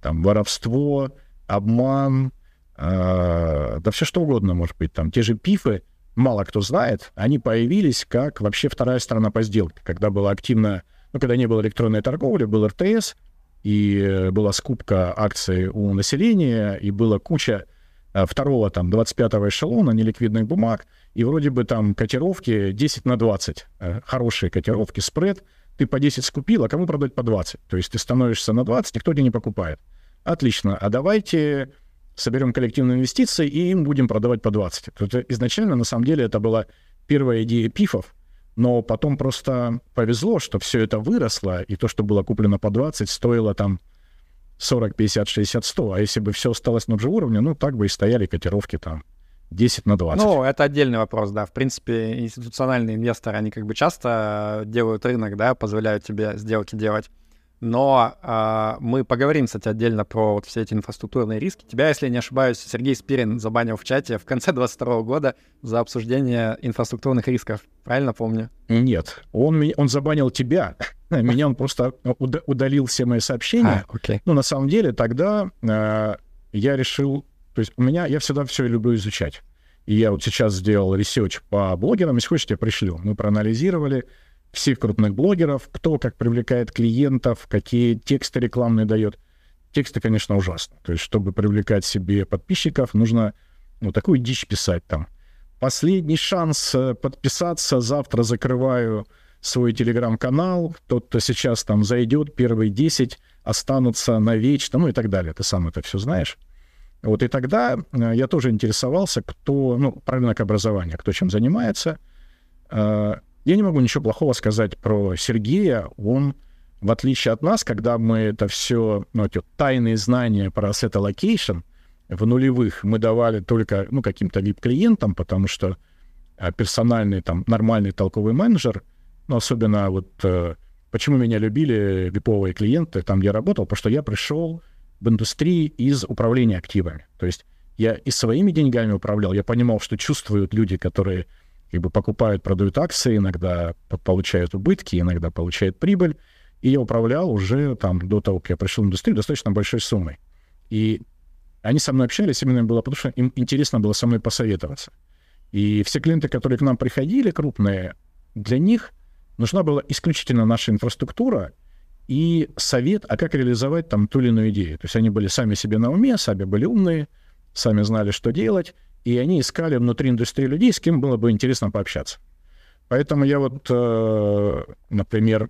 Там воровство, обман, э, да все что угодно может быть. Там те же пифы, мало кто знает, они появились как вообще вторая сторона по сделке, когда была активная, ну, когда не было электронной торговли, был РТС — и была скупка акций у населения, и была куча э, второго, там, 25-го эшелона неликвидных бумаг, и вроде бы там котировки 10 на 20, э, хорошие котировки, спред, ты по 10 скупил, а кому продать по 20? То есть ты становишься на 20, никто тебя не покупает. Отлично, а давайте соберем коллективные инвестиции и им будем продавать по 20. Это изначально, на самом деле, это была первая идея пифов, но потом просто повезло, что все это выросло, и то, что было куплено по 20, стоило там 40, 50, 60, 100. А если бы все осталось на том же уровне, ну, так бы и стояли котировки там 10 на 20. Ну, это отдельный вопрос, да. В принципе, институциональные инвесторы, они как бы часто делают рынок, да, позволяют тебе сделки делать. Но э, мы поговорим, кстати, отдельно про вот все эти инфраструктурные риски. Тебя, если не ошибаюсь, Сергей Спирин забанил в чате в конце 22 года за обсуждение инфраструктурных рисков. Правильно помню? Нет, он, он забанил тебя. Меня он просто удалил все мои сообщения. А, окей. Ну, на самом деле, тогда э, я решил... То есть у меня... Я всегда все люблю изучать. И я вот сейчас сделал research по блогерам. Если хочешь, я пришлю. Мы проанализировали всех крупных блогеров, кто как привлекает клиентов, какие тексты рекламные дает. Тексты, конечно, ужасны. То есть, чтобы привлекать себе подписчиков, нужно ну, такую дичь писать там. Последний шанс э, подписаться. Завтра закрываю свой телеграм-канал. Тот, кто сейчас там зайдет, первые 10 останутся навечно, ну и так далее. Ты сам это все знаешь. Вот и тогда э, я тоже интересовался, кто, ну, про рынок образования, кто чем занимается. Э, я не могу ничего плохого сказать про Сергея. Он, в отличие от нас, когда мы это все, ну, эти тайные знания про asset allocation в нулевых мы давали только, ну, каким-то VIP-клиентам, потому что а, персональный, там, нормальный толковый менеджер, ну, особенно вот э, почему меня любили виповые клиенты, там, где я работал, потому что я пришел в индустрии из управления активами. То есть я и своими деньгами управлял, я понимал, что чувствуют люди, которые как бы покупают, продают акции, иногда получают убытки, иногда получают прибыль. И я управлял уже там до того, как я пришел в индустрию, достаточно большой суммой. И они со мной общались именно было потому, что им интересно было со мной посоветоваться. И все клиенты, которые к нам приходили, крупные, для них нужна была исключительно наша инфраструктура и совет, а как реализовать там ту или иную идею. То есть они были сами себе на уме, сами были умные, сами знали, что делать, и они искали внутри индустрии людей, с кем было бы интересно пообщаться. Поэтому я вот, э, например,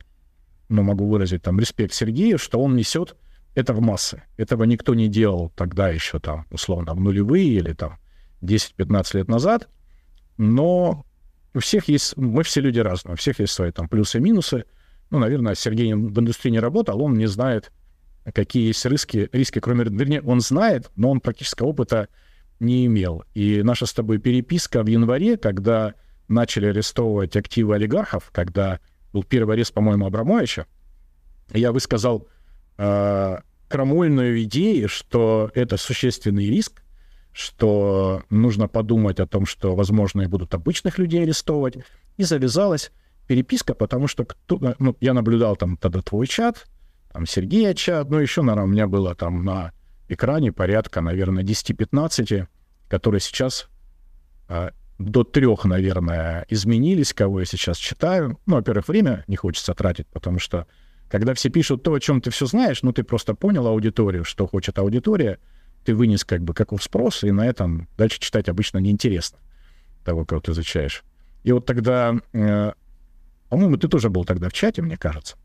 ну, могу выразить там респект Сергею, что он несет это в массы. Этого никто не делал тогда еще там, условно, в нулевые или там 10-15 лет назад. Но у всех есть, мы все люди разные, у всех есть свои там плюсы и минусы. Ну, наверное, Сергей в индустрии не работал, он не знает, какие есть риски, риски, кроме... Вернее, он знает, но он практического опыта не имел. И наша с тобой переписка в январе, когда начали арестовывать активы олигархов, когда был первый арест, по-моему, Абрамовича, я высказал э, крамольную идею, что это существенный риск, что нужно подумать о том, что, возможно, и будут обычных людей арестовывать. И завязалась переписка, потому что кто, ну, я наблюдал там тогда твой чат, там Сергея чат, ну, еще, наверное, у меня было там на экране порядка, наверное, 10-15, которые сейчас а, до трех, наверное, изменились, кого я сейчас читаю. Ну, во-первых, время не хочется тратить, потому что когда все пишут то, о чем ты все знаешь, ну, ты просто понял аудиторию, что хочет аудитория, ты вынес как бы каков спрос, и на этом дальше читать обычно неинтересно того, кого ты изучаешь. И вот тогда, э, по-моему, ты тоже был тогда в чате, мне кажется.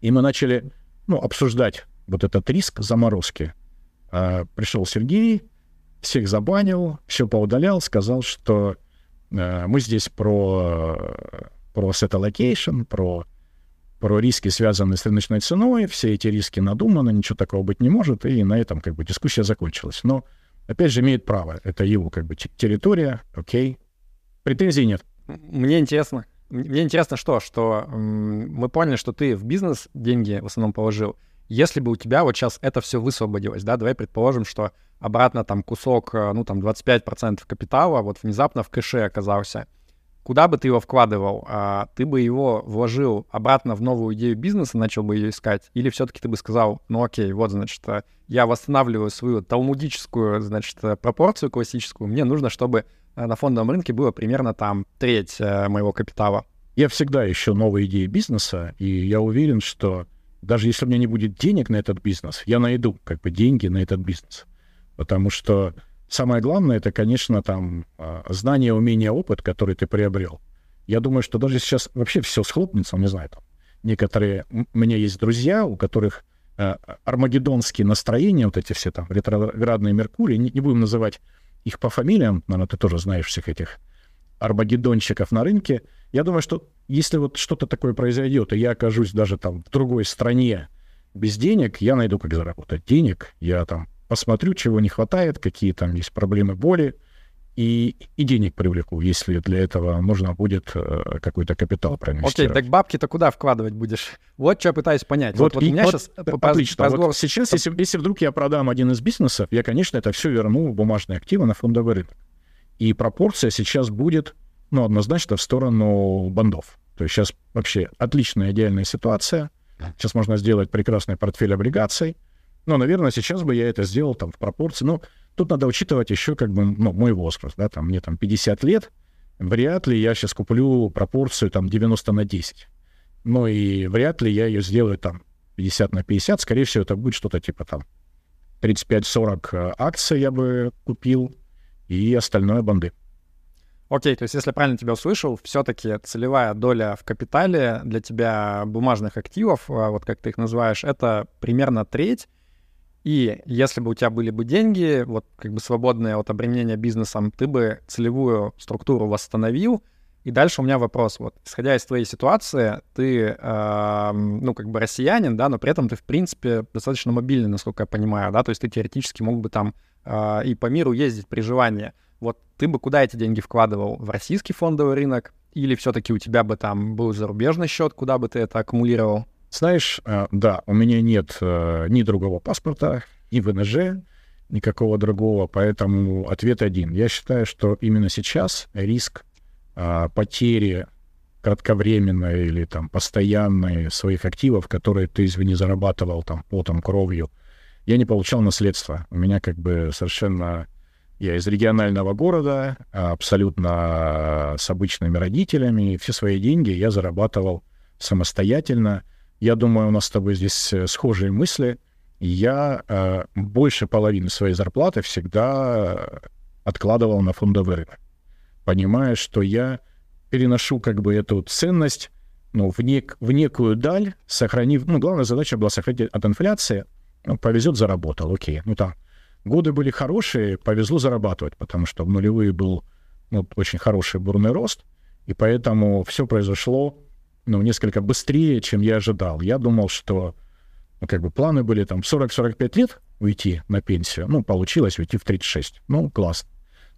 И мы начали, ну, обсуждать вот этот риск заморозки. А, пришел Сергей, всех забанил, все поудалял, сказал, что э, мы здесь про, про set allocation, про, про риски, связанные с рыночной ценой, все эти риски надуманы, ничего такого быть не может, и на этом как бы дискуссия закончилась. Но, опять же, имеет право, это его как бы территория, окей, претензий нет. Мне интересно, мне интересно что, что мы поняли, что ты в бизнес деньги в основном положил, если бы у тебя вот сейчас это все высвободилось, да, давай предположим, что обратно там кусок, э, ну там 25% капитала вот внезапно в кэше оказался, куда бы ты его вкладывал? А, ты бы его вложил обратно в новую идею бизнеса, начал бы ее искать? Или все-таки ты бы сказал, ну окей, вот, значит, э, я восстанавливаю свою талмудическую, значит, э, пропорцию классическую, мне нужно, чтобы на фондовом рынке было примерно там треть моего капитала. Я всегда ищу новые идеи бизнеса, и я уверен, что даже если у меня не будет денег на этот бизнес, я найду как бы деньги на этот бизнес. Потому что самое главное это, конечно, там а, знание, умение, опыт, который ты приобрел. Я думаю, что даже сейчас вообще все схлопнется, не знаю, там некоторые... У меня есть друзья, у которых э, армагеддонские настроения, вот эти все там ретроградные Меркурии, не, не будем называть их по фамилиям, наверное, ты тоже знаешь всех этих армагеддонщиков на рынке. Я думаю, что если вот что-то такое произойдет, и я окажусь даже там в другой стране без денег, я найду, как заработать денег. Я там посмотрю, чего не хватает, какие там есть проблемы, боли, и, и денег привлеку, если для этого нужно будет э, какой-то капитал проинвестировать. Окей, так бабки-то куда вкладывать будешь? Вот что я пытаюсь понять. Вот, вот, вот у меня вот, сейчас... Отлично. Разговор... Вот сейчас, если, если вдруг я продам один из бизнесов, я, конечно, это все верну в бумажные активы на фондовый рынок. И пропорция сейчас будет ну, однозначно в сторону бандов. То есть сейчас вообще отличная, идеальная ситуация. Сейчас можно сделать прекрасный портфель облигаций. Но, наверное, сейчас бы я это сделал там в пропорции. Но тут надо учитывать еще как бы ну, мой возраст. Да, там, мне там 50 лет. Вряд ли я сейчас куплю пропорцию там 90 на 10. Ну и вряд ли я ее сделаю там 50 на 50. Скорее всего, это будет что-то типа там 35-40 э, акций я бы купил и остальное банды. Окей, то есть, если правильно тебя услышал, все-таки целевая доля в капитале для тебя бумажных активов, а, вот как ты их называешь, это примерно треть. И если бы у тебя были бы деньги, вот как бы свободные от обременения бизнесом, ты бы целевую структуру восстановил. И дальше у меня вопрос. Вот, исходя из твоей ситуации, ты, э, ну, как бы россиянин, да, но при этом ты, в принципе, достаточно мобильный, насколько я понимаю, да, то есть ты теоретически мог бы там э, и по миру ездить при желании. Вот ты бы куда эти деньги вкладывал? В российский фондовый рынок? Или все-таки у тебя бы там был зарубежный счет, куда бы ты это аккумулировал? Знаешь, э, да, у меня нет э, ни другого паспорта, ни ВНЖ, никакого другого, поэтому ответ один. Я считаю, что именно сейчас риск а, потери кратковременной или там постоянной своих активов, которые ты, извини, зарабатывал там потом, кровью, я не получал наследство. У меня как бы совершенно... Я из регионального города, абсолютно с обычными родителями, все свои деньги я зарабатывал самостоятельно. Я думаю, у нас с тобой здесь э, схожие мысли. Я э, больше половины своей зарплаты всегда откладывал на фондовый рынок, понимая, что я переношу как бы эту ценность ну, в, нек, в некую даль, сохранив... Ну, главная задача была сохранить от инфляции. Ну, повезет, заработал, окей. Ну, там, годы были хорошие, повезло зарабатывать, потому что в нулевые был ну, очень хороший бурный рост, и поэтому все произошло ну, несколько быстрее, чем я ожидал. Я думал, что ну, как бы планы были там 40-45 лет уйти на пенсию. Ну, получилось уйти в 36. Ну, классно.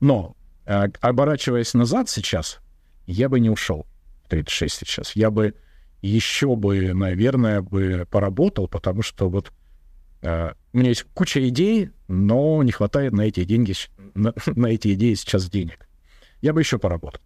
Но, э, оборачиваясь назад сейчас, я бы не ушел в 36 сейчас. Я бы еще бы, наверное, бы поработал, потому что вот э, у меня есть куча идей, но не хватает на эти деньги, на, на эти идеи сейчас денег. Я бы еще поработал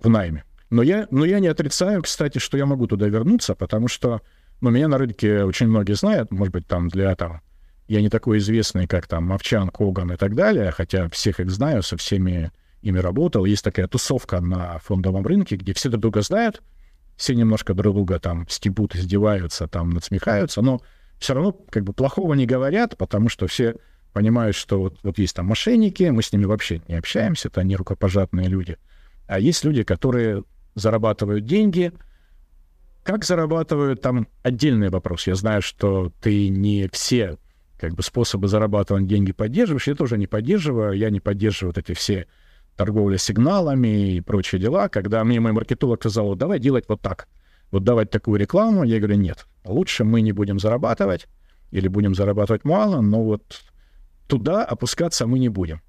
в найме. Но я, но я не отрицаю, кстати, что я могу туда вернуться, потому что ну, меня на рынке очень многие знают, может быть, там для там я не такой известный, как там Мовчан, Коган и так далее, хотя всех их знаю, со всеми ими работал. Есть такая тусовка на фондовом рынке, где все друг друга знают, все немножко друг друга там стебут, издеваются, там надсмехаются, но все равно как бы плохого не говорят, потому что все понимают, что вот, вот есть там мошенники, мы с ними вообще не общаемся, это не рукопожатные люди. А есть люди, которые зарабатывают деньги. Как зарабатывают, там отдельный вопрос. Я знаю, что ты не все как бы способы зарабатывать деньги поддерживаешь. Я тоже не поддерживаю. Я не поддерживаю вот эти все торговля сигналами и прочие дела. Когда мне мой маркетолог сказал, давай делать вот так, вот давать такую рекламу, я говорю, нет, лучше мы не будем зарабатывать или будем зарабатывать мало, но вот туда опускаться мы не будем.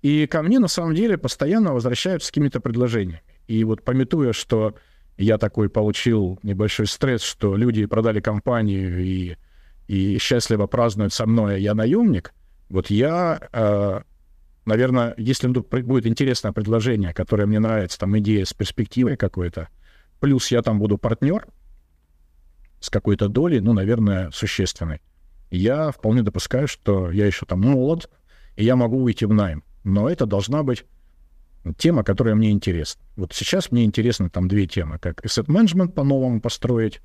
И ко мне, на самом деле, постоянно возвращаются с какими-то предложениями. И вот пометуя, что я такой получил небольшой стресс, что люди продали компанию и, и счастливо празднуют со мной, а я наемник, вот я, э, наверное, если будет интересное предложение, которое мне нравится, там идея с перспективой какой-то, плюс я там буду партнер с какой-то долей, ну, наверное, существенной, я вполне допускаю, что я еще там молод, и я могу уйти в найм. Но это должна быть тема, которая мне интересна. Вот сейчас мне интересны там две темы, как asset management по-новому построить,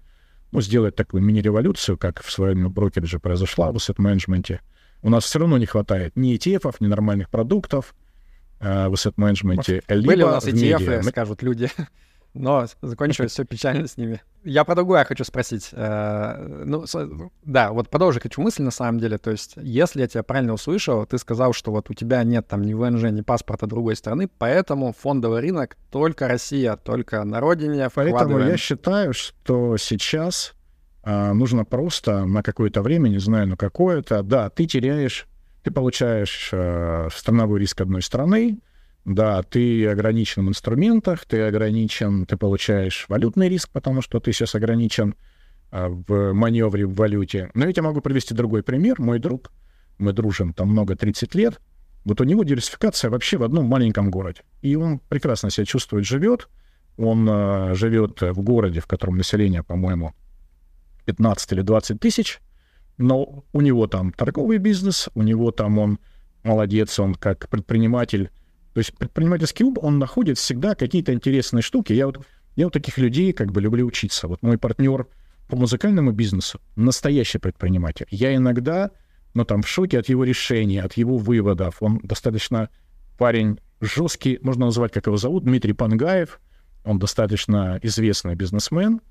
ну, сделать такую мини-революцию, как в своем брокерже произошла в asset management. У нас все равно не хватает ни ETF, ни нормальных продуктов э, в asset management. Были у нас ETF, скажут люди но закончилось все печально с ними. Я про другое хочу спросить. Э, ну, да, вот продолжить хочу мысль на самом деле. То есть, если я тебя правильно услышал, ты сказал, что вот у тебя нет там ни ВНЖ, ни паспорта другой страны, поэтому фондовый рынок только Россия, только на родине Поэтому я считаю, что сейчас а, нужно просто на какое-то время, не знаю, на какое-то, да, ты теряешь, ты получаешь а, страновой риск одной страны, да, ты ограничен в инструментах, ты ограничен, ты получаешь валютный риск, потому что ты сейчас ограничен а, в маневре в валюте. Но я тебе могу привести другой пример. Мой друг, мы дружим там много, 30 лет, вот у него диверсификация вообще в одном маленьком городе. И он прекрасно себя чувствует, живет. Он а, живет в городе, в котором население, по-моему, 15 или 20 тысяч, но у него там торговый бизнес, у него там он молодец, он как предприниматель то есть предпринимательский ум, он находит всегда какие-то интересные штуки. Я вот, я вот таких людей как бы люблю учиться. Вот мой партнер по музыкальному бизнесу настоящий предприниматель. Я иногда, ну там, в шоке от его решений, от его выводов. Он достаточно парень жесткий, можно назвать, как его зовут, Дмитрий Пангаев. Он достаточно известный бизнесмен.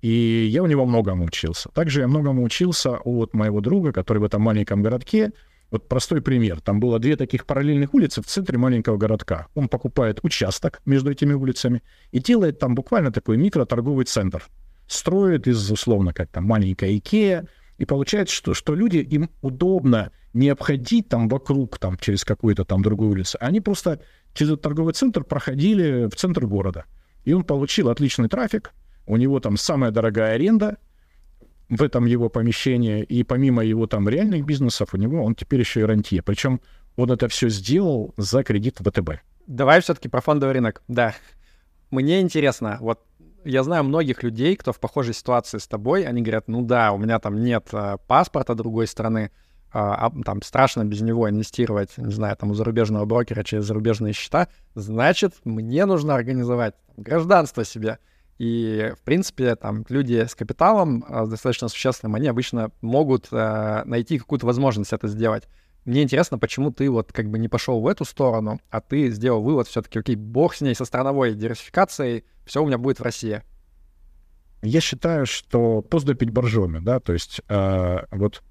И я у него многому учился. Также я многому учился от моего друга, который в этом маленьком городке вот простой пример. Там было две таких параллельных улицы в центре маленького городка. Он покупает участок между этими улицами и делает там буквально такой микроторговый центр. Строит из, условно, как там маленькая Икея, и получается, что, что люди, им удобно не обходить там вокруг, там, через какую-то там другую улицу. Они просто через этот торговый центр проходили в центр города. И он получил отличный трафик, у него там самая дорогая аренда, в этом его помещении, и помимо его там реальных бизнесов, у него он теперь еще и рантье. Причем он это все сделал за кредит ВТБ. Давай все-таки про фондовый рынок. Да. Мне интересно, вот я знаю многих людей, кто в похожей ситуации с тобой, они говорят, ну да, у меня там нет а, паспорта другой страны, а, а, там страшно без него инвестировать, не знаю, там у зарубежного брокера через зарубежные счета, значит, мне нужно организовать гражданство себе. И, в принципе, там люди с капиталом а, достаточно существенным, они обычно могут а, найти какую-то возможность это сделать. Мне интересно, почему ты вот как бы не пошел в эту сторону, а ты сделал вывод все-таки, окей, бог с ней, со страновой диверсификацией, все у меня будет в России. Я считаю, что поступить боржоми, да, то есть э, вот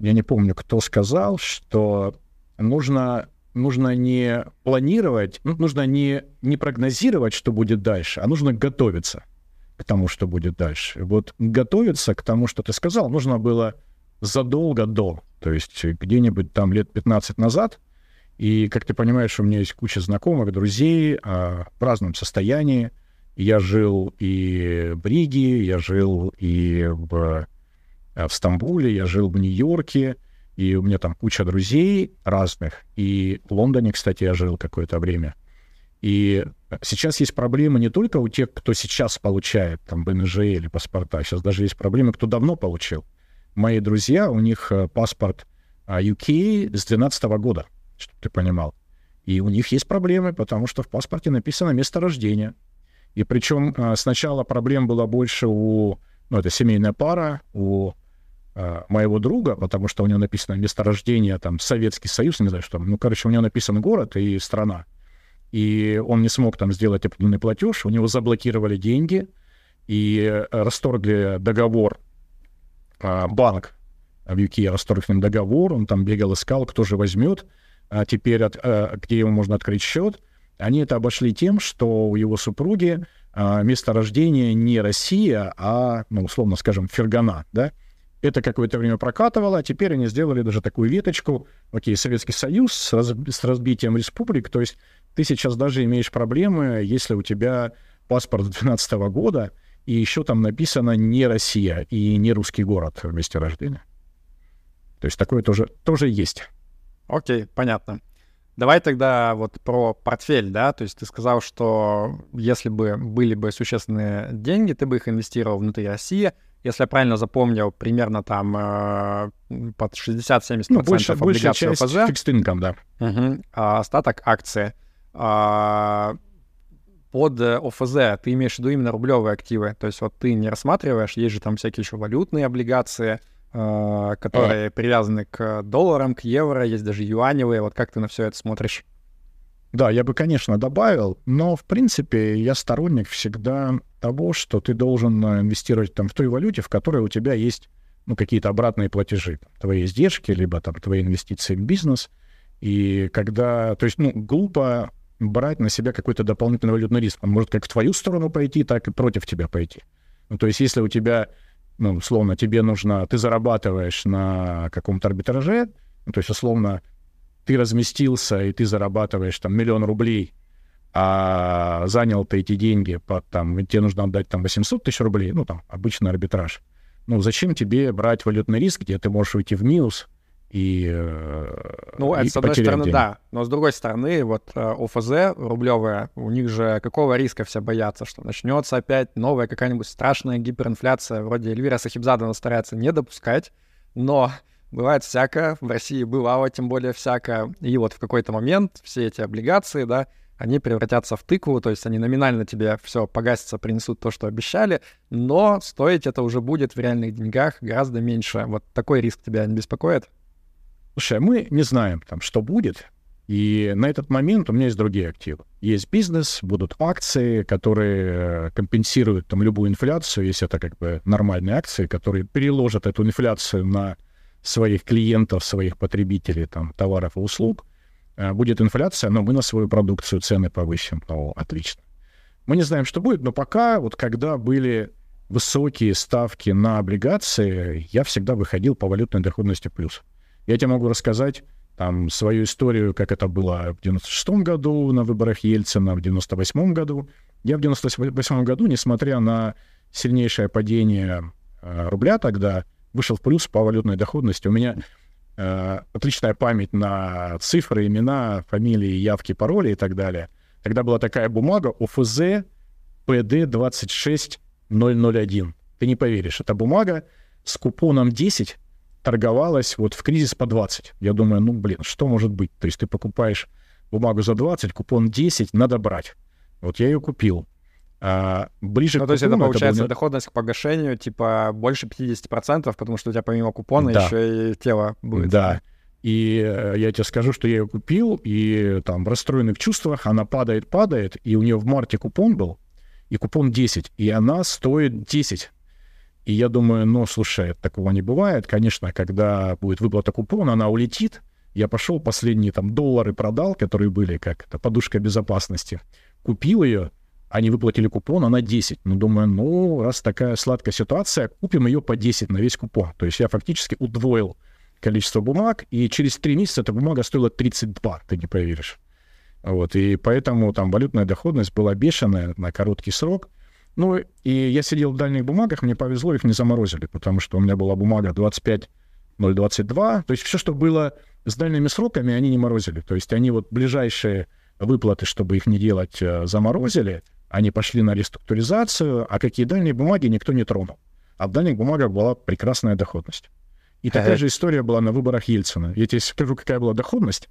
я не помню, кто сказал, что нужно, нужно не планировать, ну, нужно не, не прогнозировать, что будет дальше, а нужно готовиться к тому, что будет дальше. Вот готовиться к тому, что ты сказал, нужно было задолго до, то есть где-нибудь там лет 15 назад. И, как ты понимаешь, у меня есть куча знакомых, друзей а, в разном состоянии. Я жил и в Риге, я жил и в, а, в Стамбуле, я жил в Нью-Йорке, и у меня там куча друзей разных. И в Лондоне, кстати, я жил какое-то время. И сейчас есть проблемы не только у тех, кто сейчас получает там БНЖ или паспорта, сейчас даже есть проблемы, кто давно получил мои друзья, у них э, паспорт UK а, с 2012 года, чтобы ты понимал. И у них есть проблемы, потому что в паспорте написано место рождения. И причем э, сначала проблем было больше у, ну, это семейная пара, у э, моего друга, потому что у него написано место рождения, там, Советский Союз, не знаю что. Ну, короче, у него написан город и страна. И он не смог там сделать определенный платеж, у него заблокировали деньги и расторгли договор а, банк в UK расторг договор, он там бегал, искал, кто же возьмет, а теперь от, где ему можно открыть счет. Они это обошли тем, что у его супруги место рождения не Россия, а, ну, условно скажем, Фергана, да, это какое-то время прокатывало, а теперь они сделали даже такую веточку, окей, Советский Союз с, раз, с разбитием республик, то есть ты сейчас даже имеешь проблемы, если у тебя паспорт 2012 года, и еще там написано не Россия и не русский город в месте рождения. То есть такое тоже, тоже есть. Окей, понятно. Давай тогда вот про портфель, да, то есть ты сказал, что если бы были бы существенные деньги, ты бы их инвестировал внутри России. Если я правильно запомнил, примерно там э, под 60-70% ну, больше, облигаций ОФЗ. Fixed income, да. Угу, а остаток акции. А, под э, ОФЗ ты имеешь в виду именно рублевые активы. То есть вот ты не рассматриваешь, есть же там всякие еще валютные облигации, э, которые а. привязаны к долларам, к евро, есть даже юаневые. Вот как ты на все это смотришь? Да, я бы, конечно, добавил, но, в принципе, я сторонник всегда того, что ты должен э, инвестировать там в той валюте, в которой у тебя есть ну, какие-то обратные платежи, твои издержки, либо там твои инвестиции в бизнес. И когда, то есть, ну, глупо брать на себя какой-то дополнительный валютный риск. Он может как в твою сторону пойти, так и против тебя пойти. Ну, то есть если у тебя, ну, условно, тебе нужно, ты зарабатываешь на каком-то арбитраже, ну, то есть, условно, ты разместился, и ты зарабатываешь там миллион рублей, а занял ты эти деньги, под, там, тебе нужно отдать там 800 тысяч рублей, ну, там, обычный арбитраж. Ну, зачем тебе брать валютный риск, где ты можешь уйти в минус, и э, Ну, это, и с одной стороны, денег. да. Но с другой стороны, вот э, ОФЗ рублевая, у них же какого риска все боятся, что начнется опять новая какая-нибудь страшная гиперинфляция, вроде Эльвира Сахибзадова старается не допускать, но бывает всякое, в России бывало тем более всякое, и вот в какой-то момент все эти облигации, да, они превратятся в тыкву, то есть они номинально тебе все погасятся, принесут то, что обещали, но стоить это уже будет в реальных деньгах гораздо меньше. Вот такой риск тебя не беспокоит? Слушай, мы не знаем, там, что будет, и на этот момент у меня есть другие активы. Есть бизнес, будут акции, которые э, компенсируют там любую инфляцию, если это как бы нормальные акции, которые переложат эту инфляцию на своих клиентов, своих потребителей там, товаров и услуг. Э, будет инфляция, но мы на свою продукцию цены повысим. О, отлично. Мы не знаем, что будет, но пока, вот когда были высокие ставки на облигации, я всегда выходил по валютной доходности плюс. Я тебе могу рассказать там свою историю, как это было в 96 году на выборах Ельцина, в 98 году. Я в 98 году, несмотря на сильнейшее падение э, рубля тогда, вышел в плюс по валютной доходности. У меня э, отличная память на цифры, имена, фамилии, явки, пароли и так далее. Тогда была такая бумага ОФЗ ПД 26001. Ты не поверишь, эта бумага с купоном 10 торговалась вот в кризис по 20. Я думаю, ну, блин, что может быть? То есть ты покупаешь бумагу за 20, купон 10, надо брать. Вот я ее купил. А, ближе ну, к то есть это получается был... доходность к погашению типа больше 50%, потому что у тебя помимо купона да. еще и тело будет. Да. И э, я тебе скажу, что я ее купил, и там в чувствах, она падает, падает, и у нее в марте купон был, и купон 10, и она стоит 10. И я думаю, ну, слушай, такого не бывает. Конечно, когда будет выплата купона, она улетит. Я пошел, последние там доллары продал, которые были как это подушка безопасности. Купил ее, они выплатили купон, она 10. Ну, думаю, ну, раз такая сладкая ситуация, купим ее по 10 на весь купон. То есть я фактически удвоил количество бумаг, и через 3 месяца эта бумага стоила 32, ты не поверишь. Вот, и поэтому там валютная доходность была бешеная на короткий срок. Ну, и я сидел в дальних бумагах, мне повезло, их не заморозили, потому что у меня была бумага 25022, то есть все, что было с дальними сроками, они не морозили. То есть они вот ближайшие выплаты, чтобы их не делать, э, заморозили, они пошли на реструктуризацию, а какие дальние бумаги никто не тронул. А в дальних бумагах была прекрасная доходность. И такая же история была на выборах Ельцина. Я тебе скажу, какая была доходность.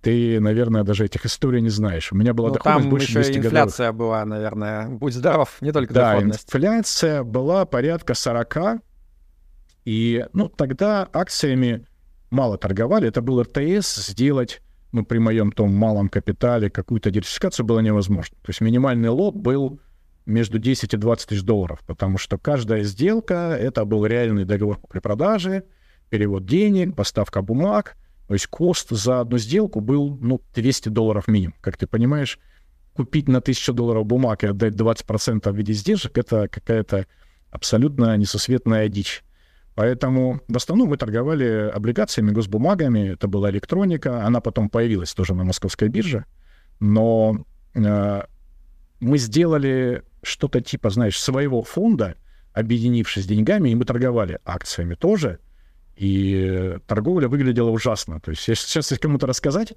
Ты, наверное, даже этих историй не знаешь. У меня была ну, доходность там больше еще 200 инфляция годовых. была, наверное. Будь здоров, не только да, доходность. инфляция была порядка 40. И, ну, тогда акциями мало торговали. Это был РТС. Сделать ну, при моем том малом капитале какую-то диверсификацию было невозможно. То есть минимальный лот был между 10 и 20 тысяч долларов, потому что каждая сделка — это был реальный договор при продаже, перевод денег, поставка бумаг. То есть кост за одну сделку был, ну, 200 долларов минимум. Как ты понимаешь, купить на 1000 долларов бумаг и отдать 20% в виде сдержек — это какая-то абсолютно несусветная дичь. Поэтому в основном мы торговали облигациями, госбумагами. Это была электроника. Она потом появилась тоже на московской бирже. Но э, мы сделали что-то типа, знаешь, своего фонда, объединившись деньгами, и мы торговали акциями тоже. И торговля выглядела ужасно. То есть если сейчас кому-то рассказать,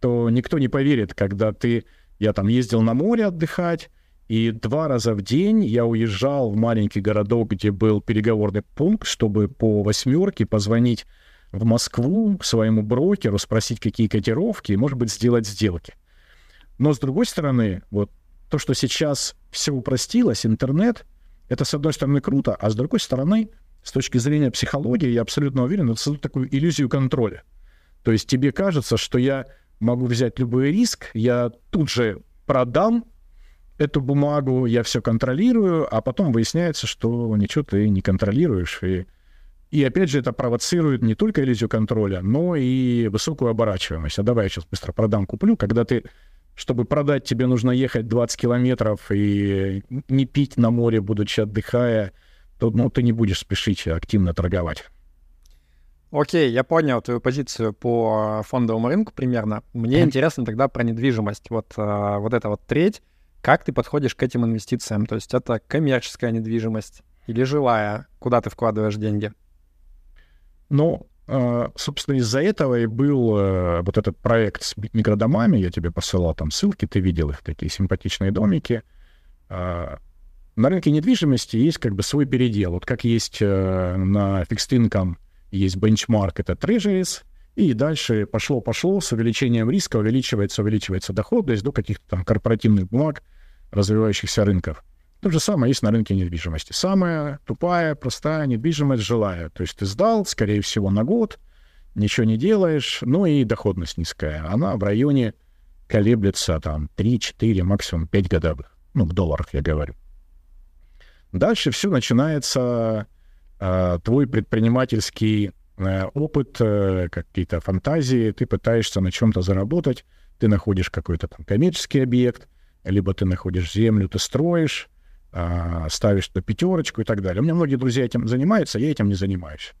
то никто не поверит, когда ты... Я там ездил на море отдыхать, и два раза в день я уезжал в маленький городок, где был переговорный пункт, чтобы по восьмерке позвонить в Москву своему брокеру, спросить, какие котировки, и, может быть, сделать сделки. Но, с другой стороны, вот то, что сейчас все упростилось, интернет, это, с одной стороны, круто, а с другой стороны, с точки зрения психологии, я абсолютно уверен, это создает такую иллюзию контроля. То есть тебе кажется, что я могу взять любой риск, я тут же продам эту бумагу, я все контролирую, а потом выясняется, что ничего ты не контролируешь. И, и опять же, это провоцирует не только иллюзию контроля, но и высокую оборачиваемость. А давай я сейчас быстро продам, куплю. Когда ты, чтобы продать, тебе нужно ехать 20 километров и не пить на море, будучи отдыхая, то ну, ты не будешь спешить активно торговать. Окей, я понял твою позицию по фондовому рынку примерно. Мне интересно тогда про недвижимость. Вот, а, вот эта вот треть, как ты подходишь к этим инвестициям? То есть это коммерческая недвижимость или жилая? Куда ты вкладываешь деньги? Ну, а, собственно, из-за этого и был э, вот этот проект с микродомами. Я тебе посылал там ссылки, ты видел их, такие симпатичные домики. А, на рынке недвижимости есть как бы свой передел. Вот как есть э, на fixed income есть бенчмарк, это treasuries, и дальше пошло-пошло, с увеличением риска увеличивается, увеличивается доходность до каких-то там корпоративных бумаг, развивающихся рынков. То же самое есть на рынке недвижимости. Самая тупая, простая недвижимость жилая. То есть ты сдал, скорее всего, на год, ничего не делаешь, ну и доходность низкая. Она в районе колеблется там 3-4, максимум 5 годовых. Ну, в долларах я говорю. Дальше все начинается э, твой предпринимательский опыт, э, какие-то фантазии, ты пытаешься на чем-то заработать, ты находишь какой-то там коммерческий объект, либо ты находишь землю, ты строишь, а, ставишь туда пятерочку и так далее. У меня многие друзья этим занимаются, я этим не занимаюсь.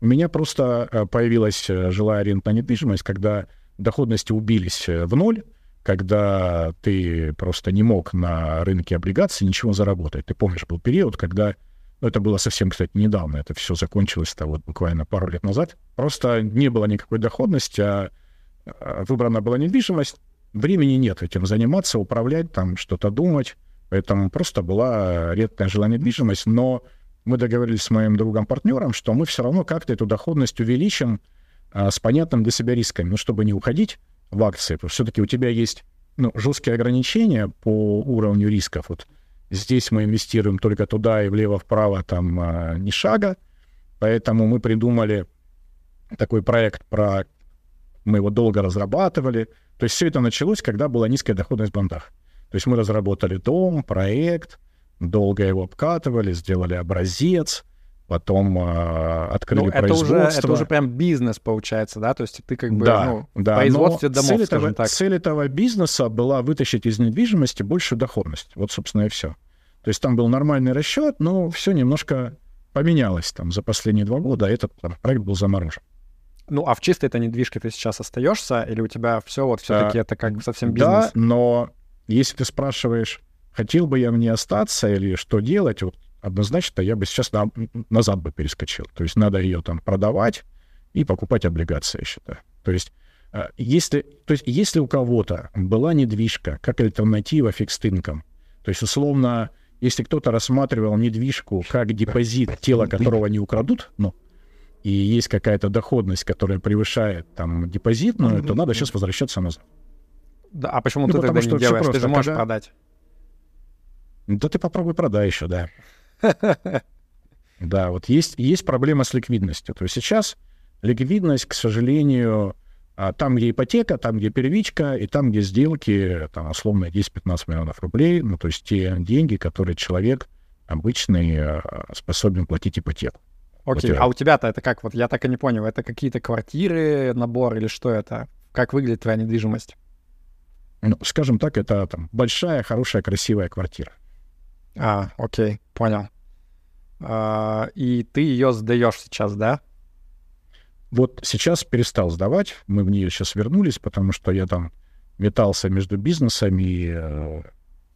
У меня просто э, появилась жилая арендная недвижимость, когда доходности убились в ноль, когда ты просто не мог на рынке облигаций ничего заработать. Ты помнишь, был период, когда Это было совсем, кстати, недавно. Это все закончилось-то вот буквально пару лет назад. Просто не было никакой доходности, а, а выбрана была недвижимость. Времени нет этим заниматься, управлять, там что-то думать. Поэтому просто была редкая желание недвижимость. Но мы договорились с моим другом-партнером, что мы все равно как-то эту доходность увеличим а, с понятным для себя рисками, ну, чтобы не уходить в акции. Все-таки у тебя есть ну, жесткие ограничения по уровню рисков. Вот здесь мы инвестируем только туда и влево-вправо, там а, ни шага. Поэтому мы придумали такой проект про... Мы его долго разрабатывали. То есть все это началось, когда была низкая доходность в бандах. То есть мы разработали дом, проект, долго его обкатывали, сделали образец, потом э, открыли ну, это производство. Уже, это уже прям бизнес получается, да? То есть ты как бы да, ну, да, производстве домов, цель этого, так. Цель этого бизнеса была вытащить из недвижимости большую доходность. Вот, собственно, и все. То есть там был нормальный расчет, но все немножко поменялось там за последние два года, а этот там, проект был заморожен. Ну, а в чистой этой недвижке ты сейчас остаешься, или у тебя все вот все-таки а, это как совсем бизнес? Да, но если ты спрашиваешь, хотел бы я мне остаться или что делать, вот однозначно я бы сейчас на, назад бы перескочил. То есть надо ее там продавать и покупать облигации, я считаю. То есть а, если, то есть если у кого-то была недвижка как альтернатива фикстинкам, то есть условно, если кто-то рассматривал недвижку как депозит, тело которого не украдут, ну, и есть какая-то доходность, которая превышает там депозитную, то надо сейчас возвращаться назад. Да, а почему ну, ты тогда не делаешь? Просто, ты же можешь когда... продать. Да ты попробуй продай еще, да. Да, вот есть, есть проблема с ликвидностью. То есть сейчас ликвидность, к сожалению, а, там, где ипотека, там, где первичка, и там, где сделки, там, условно, 10-15 миллионов рублей, ну, то есть те деньги, которые человек обычный а, способен платить ипотеку. Окей, okay. а у тебя-то это как? Вот я так и не понял. Это какие-то квартиры, набор или что это? Как выглядит твоя недвижимость? Ну, скажем так, это там большая, хорошая, красивая квартира. А, окей, понял. А, и ты ее сдаешь сейчас, да? Вот сейчас перестал сдавать. Мы в нее сейчас вернулись, потому что я там метался между бизнесами. И, э,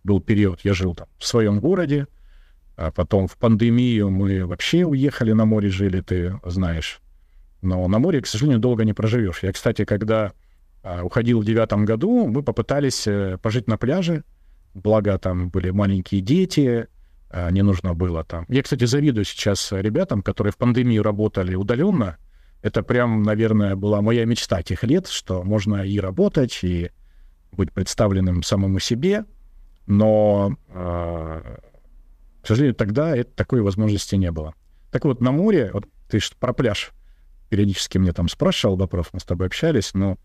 был период, я жил там в своем городе, а потом в пандемию мы вообще уехали на море, жили, ты знаешь. Но на море, к сожалению, долго не проживешь. Я, кстати, когда а, уходил в девятом году, мы попытались э, пожить на пляже, благо там были маленькие дети, не нужно было там. Я, кстати, завидую сейчас ребятам, которые в пандемию работали удаленно. Это прям, наверное, была моя мечта тех лет, что можно и работать, и быть представленным самому себе, но, э, к сожалению, тогда это, такой возможности не было. Так вот, на море, вот ты про пляж периодически мне там спрашивал вопрос, мы с тобой общались, но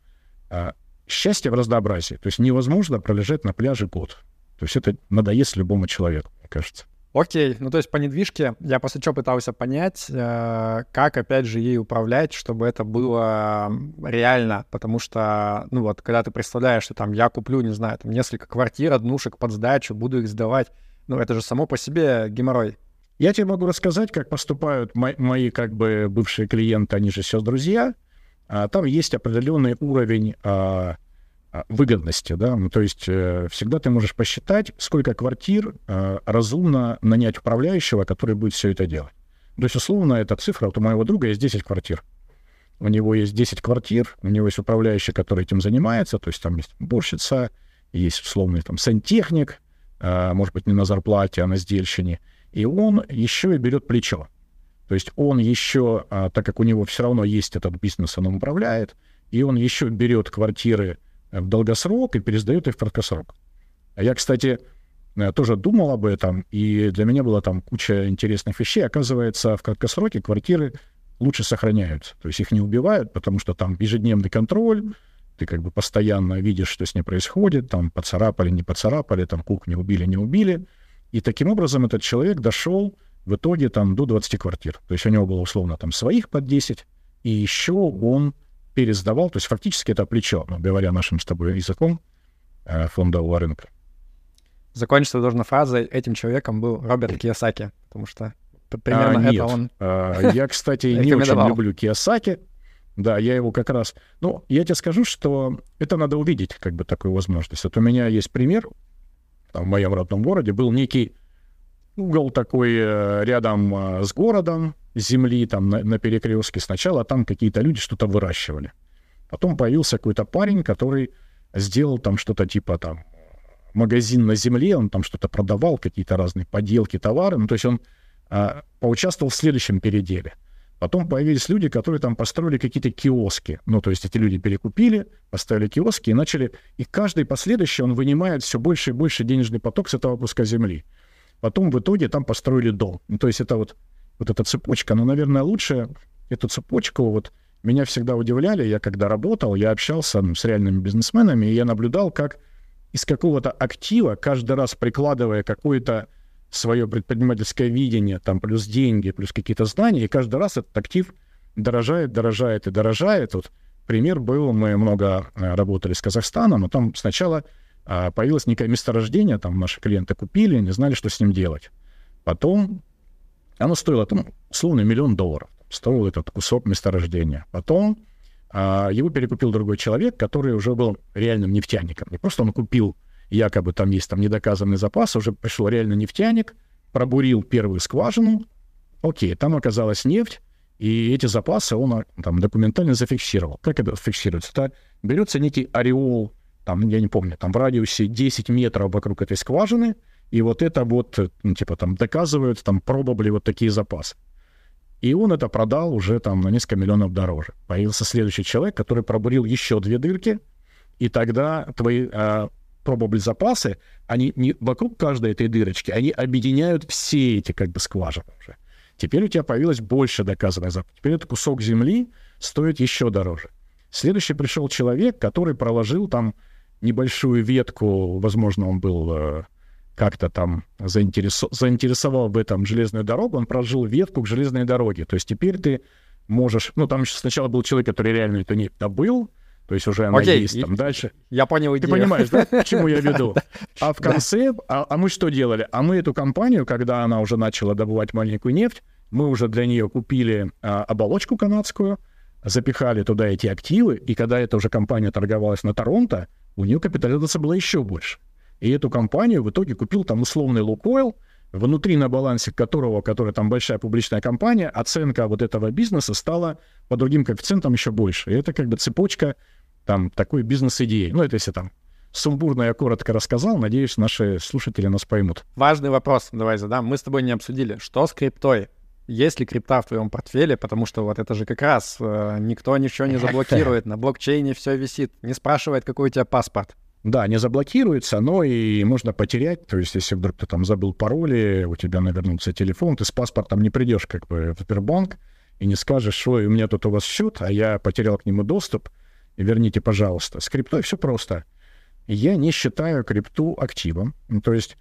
э, счастье в разнообразии. То есть невозможно пролежать на пляже год. То есть это надоест любому человеку, мне кажется. Окей, ну то есть по недвижке я после чего пытался понять, э, как опять же ей управлять, чтобы это было реально, потому что, ну вот, когда ты представляешь, что там я куплю, не знаю, там несколько квартир, однушек под сдачу, буду их сдавать, ну это же само по себе геморрой. Я тебе могу рассказать, как поступают мои, мои как бы бывшие клиенты, они же все друзья. А, там есть определенный уровень а, выгодности, да, ну, то есть э, всегда ты можешь посчитать, сколько квартир э, разумно нанять управляющего, который будет все это делать. То есть, условно, эта цифра, вот у моего друга есть 10 квартир. У него есть 10 квартир, у него есть управляющий, который этим занимается, то есть там есть уборщица, есть условный там сантехник, э, может быть, не на зарплате, а на сдельщине, и он еще и берет плечо. То есть он еще, а, так как у него все равно есть этот бизнес, он управляет, и он еще берет квартиры, в долгосрок и пересдают их в краткосрок. А я, кстати, э, тоже думал об этом, и для меня была там куча интересных вещей. Оказывается, в краткосроке квартиры лучше сохраняются. То есть их не убивают, потому что там ежедневный контроль, ты как бы постоянно видишь, что с ней происходит, там поцарапали, не поцарапали, там кухню убили, не убили. И таким образом этот человек дошел в итоге там до 20 квартир. То есть у него было условно там своих под 10, и еще он пересдавал, то есть фактически это плечо, ну, говоря нашим с тобой языком э, фондового рынка. Закончиться должна фразой «этим человеком был Роберт Кiyosaki», потому что примерно а, нет. это он а, Я, кстати, не очень люблю Кiyosaki. Да, я его как раз... Ну, я тебе скажу, что это надо увидеть, как бы, такую возможность. Вот у меня есть пример. Там, в моем родном городе был некий угол такой э, рядом э, с городом, земли там на, на перекрестке. Сначала там какие-то люди что-то выращивали. Потом появился какой-то парень, который сделал там что-то типа там магазин на земле, он там что-то продавал, какие-то разные поделки, товары. Ну, то есть он а, поучаствовал в следующем переделе. Потом появились люди, которые там построили какие-то киоски. Ну, то есть эти люди перекупили, поставили киоски и начали... И каждый последующий, он вынимает все больше и больше денежный поток с этого куска земли. Потом в итоге там построили дом. Ну, то есть это вот, вот эта цепочка, ну, наверное, лучше эту цепочку вот меня всегда удивляли. Я когда работал, я общался ну, с реальными бизнесменами, и я наблюдал, как из какого-то актива, каждый раз прикладывая какое-то свое предпринимательское видение, там плюс деньги, плюс какие-то знания, и каждый раз этот актив дорожает, дорожает и дорожает. Вот пример был, мы много э, работали с Казахстаном, но там сначала а, появилось некое месторождение, там наши клиенты купили, не знали, что с ним делать. Потом оно стоило, там, условно, миллион долларов. Стоил этот кусок месторождения. Потом а, его перекупил другой человек, который уже был реальным нефтяником. Не просто он купил якобы там есть там недоказанный запас, уже пришел реально нефтяник, пробурил первую скважину, окей, там оказалась нефть, и эти запасы он а, там документально зафиксировал. Как это фиксируется? Это берется некий ореол, там, я не помню, там в радиусе 10 метров вокруг этой скважины, и вот это вот, ну, типа, там, доказывают, там, пробовали вот такие запасы. И он это продал уже там на несколько миллионов дороже. Появился следующий человек, который пробурил еще две дырки, и тогда твои а, пробовали запасы, они не вокруг каждой этой дырочки, они объединяют все эти как бы скважины уже. Теперь у тебя появилось больше доказанных запасов. Теперь этот кусок земли стоит еще дороже. Следующий пришел человек, который проложил там небольшую ветку, возможно, он был э, как-то там заинтересо... заинтересовал в этом железную дорогу, он прожил ветку к железной дороге. То есть теперь ты можешь... Ну, там сначала был человек, который реально это не добыл, то есть уже она Окей, есть там дальше. Я понял идею. Ты понимаешь, да, к чему я веду? А в конце, а, а мы что делали? А мы эту компанию, когда она уже начала добывать маленькую нефть, мы уже для нее купили а, оболочку канадскую, запихали туда эти активы, и когда эта уже компания торговалась на Торонто, у нее капитализация была еще больше. И эту компанию в итоге купил там условный Лукойл, внутри на балансе которого, который там большая публичная компания, оценка вот этого бизнеса стала по другим коэффициентам еще больше. И это как бы цепочка там такой бизнес-идеи. Ну, это если там сумбурно я коротко рассказал. Надеюсь, наши слушатели нас поймут. Важный вопрос давай задам. Мы с тобой не обсудили. Что с криптой? Есть ли крипта в твоем портфеле? Потому что вот это же как раз э, никто ничего не заблокирует. На блокчейне все висит. Не спрашивает, какой у тебя паспорт. Да, не заблокируется, но и можно потерять. То есть, если вдруг ты там забыл пароли, у тебя навернется телефон, ты с паспортом не придешь как бы в Сбербанк и не скажешь, что у меня тут у вас счет, а я потерял к нему доступ верните, пожалуйста. С криптой все просто. Я не считаю крипту активом. Ну, то есть,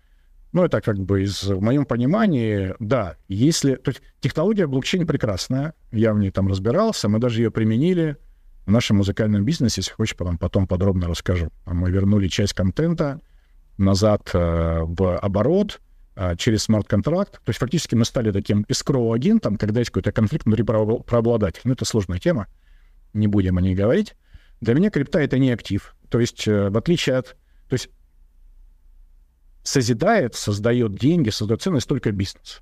ну, это как бы из, в моем понимании, да, если... То есть технология блокчейн прекрасная, я в ней там разбирался, мы даже ее применили в нашем музыкальном бизнесе, если хочешь, потом, потом подробно расскажу. А мы вернули часть контента назад э, в оборот э, через смарт-контракт. То есть фактически мы стали таким escrow-агентом, когда есть какой-то конфликт внутри правообладателя. Ну, это сложная тема, не будем о ней говорить. Для меня крипта — это не актив. То есть, э, в отличие от... То есть, созидает, создает деньги, создает ценность только бизнес.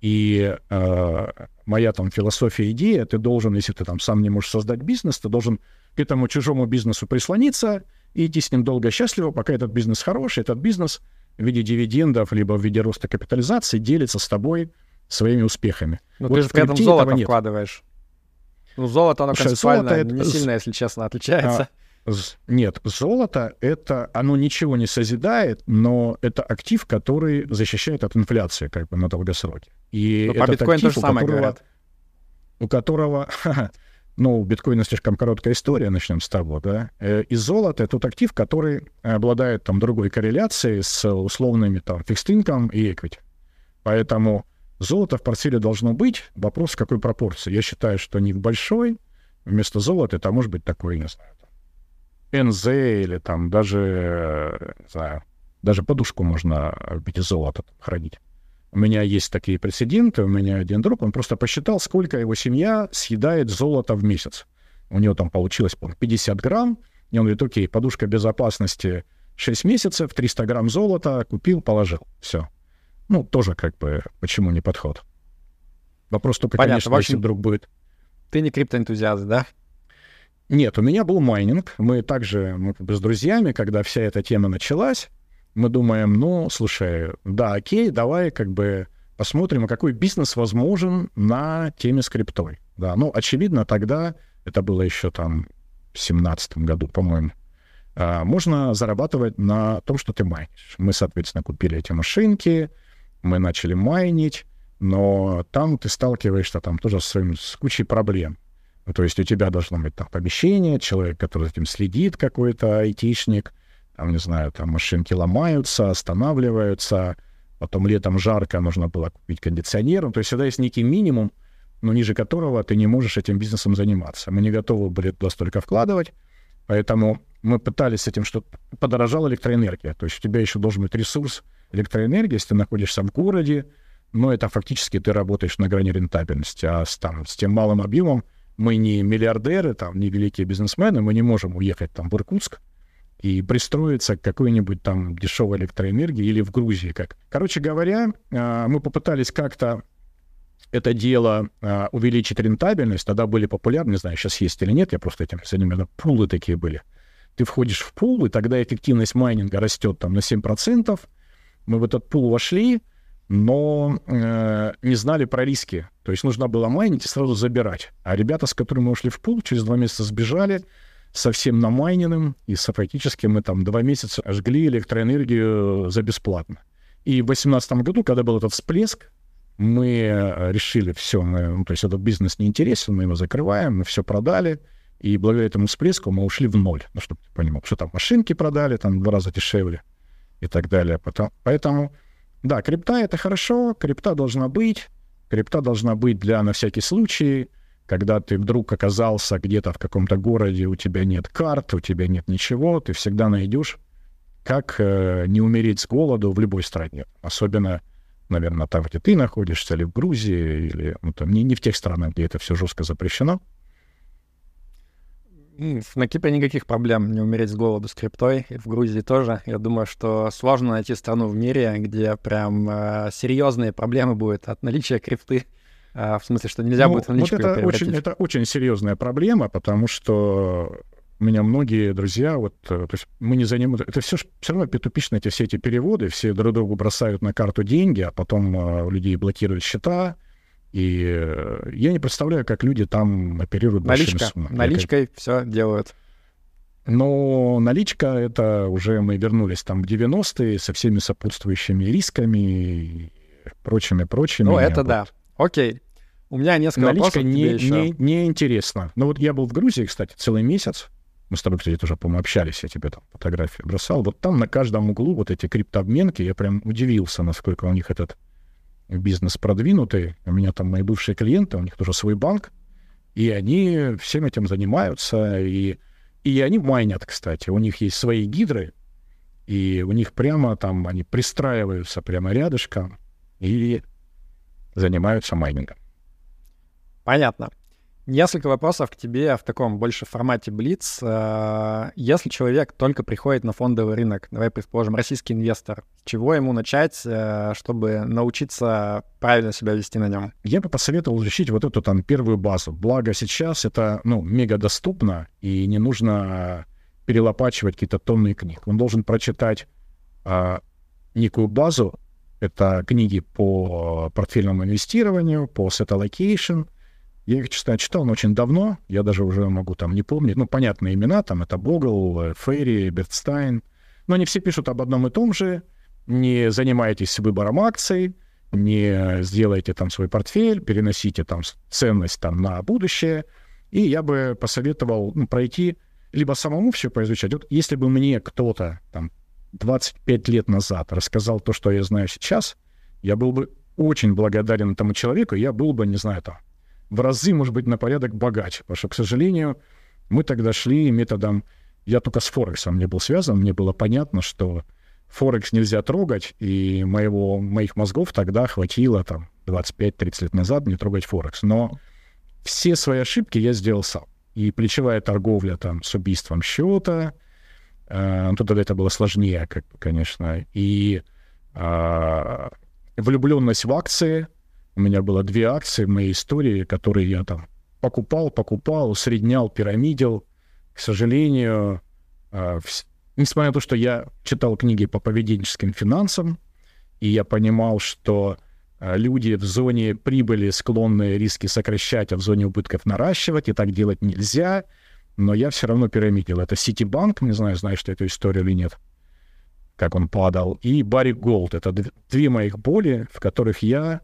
И э, моя там философия, идея, ты должен, если ты там сам не можешь создать бизнес, ты должен к этому чужому бизнесу прислониться и идти с ним долго счастливо, пока этот бизнес хороший, этот бизнес в виде дивидендов либо в виде роста капитализации делится с тобой своими успехами. Ну, вот ты же при этом золото вкладываешь. Ну, золото, оно концептуально золото не сильно, если честно, отличается. А, нет, золото — это, оно ничего не созидает, но это актив, который защищает от инфляции как бы на долгосроке. И ну, по биткоину то же самое которого, говорят. У которого, ну, у биткоина слишком короткая история, начнем с того, да. Э, и золото — это тот актив, который обладает там другой корреляцией с условными там фикстинком и equity. Поэтому Золото в портфеле должно быть. Вопрос, в какой пропорции. Я считаю, что не в большой. Вместо золота это может быть такой, не знаю, НЗ или там даже, не знаю, даже подушку можно в виде золота хранить. У меня есть такие прецеденты. У меня один друг, он просто посчитал, сколько его семья съедает золота в месяц. У него там получилось, по 50 грамм. И он говорит, окей, подушка безопасности 6 месяцев, 300 грамм золота, купил, положил. Все ну, тоже как бы, почему не подход? Вопрос только, Понятно. конечно, общем, если вдруг будет... Ты не криптоэнтузиаст, да? Нет, у меня был майнинг. Мы также мы с друзьями, когда вся эта тема началась, мы думаем, ну, слушай, да, окей, давай как бы посмотрим, а какой бизнес возможен на теме с. Да, ну, очевидно, тогда, это было еще там в семнадцатом году, по-моему, а, можно зарабатывать на том, что ты майнишь. Мы, соответственно, купили эти машинки, мы начали майнить, но там ты сталкиваешься там тоже с, с кучей проблем. Ну, то есть у тебя должно быть там помещение, человек, который этим следит, какой-то айтишник, там, не знаю, там машинки ломаются, останавливаются, потом летом жарко, нужно было купить кондиционер. Ну, то есть всегда есть некий минимум, но ниже которого ты не можешь этим бизнесом заниматься. Мы не готовы были туда столько вкладывать, поэтому мы пытались с этим, что подорожала электроэнергия. То есть у тебя еще должен быть ресурс электроэнергии, если ты находишься в городе, но это фактически ты работаешь на грани рентабельности. А с, там, с тем малым объемом мы не миллиардеры, там, не великие бизнесмены, мы не можем уехать там в Иркутск, и пристроиться к какой-нибудь там дешевой электроэнергии или в Грузии как. Короче говоря, а, мы попытались как-то это дело а, увеличить рентабельность. Тогда были популярны, не знаю, сейчас есть или нет, я просто этим занимаюсь, пулы такие были. Ты входишь в пул, и тогда эффективность майнинга растет там на 7%. Мы в этот пул вошли, но э, не знали про риски. То есть нужно было майнить и сразу забирать. А ребята, с которыми мы ушли в пул, через два месяца сбежали, совсем намайненным, и фактически мы там два месяца жгли электроэнергию за бесплатно. И в 2018 году, когда был этот всплеск, мы э, решили, все, мы, ну, то есть этот бизнес не интересен, мы его закрываем, мы все продали, и благодаря этому всплеску мы ушли в ноль, ну, чтобы ты понимал, что там машинки продали, там два раза дешевле и так далее. Потом, поэтому, да, крипта — это хорошо, крипта должна быть, крипта должна быть для на всякий случай, когда ты вдруг оказался где-то в каком-то городе, у тебя нет карт, у тебя нет ничего, ты всегда найдешь, как э, не умереть с голоду в любой стране. Особенно, наверное, там, где ты находишься, или в Грузии, или ну, там, не, не в тех странах, где это все жестко запрещено. На Кипре никаких проблем не умереть с голоду с криптой, и в Грузии тоже. Я думаю, что сложно найти страну в мире, где прям э, серьезные проблемы будут от наличия крипты. А, в смысле, что нельзя ну, будет наличку вот это очень, это очень серьезная проблема, потому что у меня многие друзья, вот, э, то есть мы не занимаемся, это все, все равно петупично эти все эти переводы, все друг другу бросают на карту деньги, а потом uh, у людей блокируют счета, и uh, я не представляю, как люди там оперируют Наличка. суммами. Наличкой как... все делают. Но наличка — это уже мы вернулись там в 90-е со всеми сопутствующими рисками и прочими-прочими. Ну, это вот. да. Окей. У меня несколько Наличка вопросов не, еще. Не, не интересно. Но вот я был в Грузии, кстати, целый месяц. Мы с тобой, кстати, тоже, по-моему, общались, я тебе там фотографии бросал. Вот там на каждом углу вот эти криптообменки, я прям удивился, насколько у них этот бизнес продвинутый. У меня там мои бывшие клиенты, у них тоже свой банк, и они всем этим занимаются, и, и они майнят, кстати. У них есть свои гидры, и у них прямо там они пристраиваются прямо рядышком и занимаются майнингом. Понятно. Несколько вопросов к тебе в таком больше формате Блиц. Э, если человек только приходит на фондовый рынок, давай предположим, российский инвестор, с чего ему начать, э, чтобы научиться правильно себя вести на нем? Я бы посоветовал изучить вот эту там первую базу. Благо сейчас это, ну, мега доступно, и не нужно перелопачивать какие-то тонны книг. Он должен прочитать а, некую базу, это книги по портфельному инвестированию, по set allocation — я их, честно, читал, но очень давно. Я даже уже могу там не помнить. Ну, понятные имена, там это Богл, Ферри, Бертстайн. Но они все пишут об одном и том же. Не занимайтесь выбором акций, не сделайте там свой портфель, переносите там ценность там на будущее. И я бы посоветовал ну, пройти, либо самому все поизучать. Вот если бы мне кто-то там 25 лет назад рассказал то, что я знаю сейчас, я был бы очень благодарен этому человеку, я был бы, не знаю, там, в разы, может быть, на порядок богаче. Потому что, к сожалению, мы тогда шли методом... Я только с Форексом не был связан, мне было понятно, что Форекс нельзя трогать, и моего, моих мозгов тогда хватило там 25-30 лет назад не трогать Форекс. Но все свои ошибки я сделал сам. И плечевая торговля там с убийством счета, э, ну, тогда это было сложнее, как, конечно, и э, влюбленность в акции. У меня было две акции в моей истории, которые я там покупал, покупал, усреднял, пирамидил. К сожалению, э, несмотря на то, что я читал книги по поведенческим финансам, и я понимал, что э, люди в зоне прибыли склонны риски сокращать, а в зоне убытков наращивать, и так делать нельзя, но я все равно пирамидил. Это Ситибанк, не знаю, знаешь ты эту историю или нет, как он падал, и Барри Голд. Это две моих боли, в которых я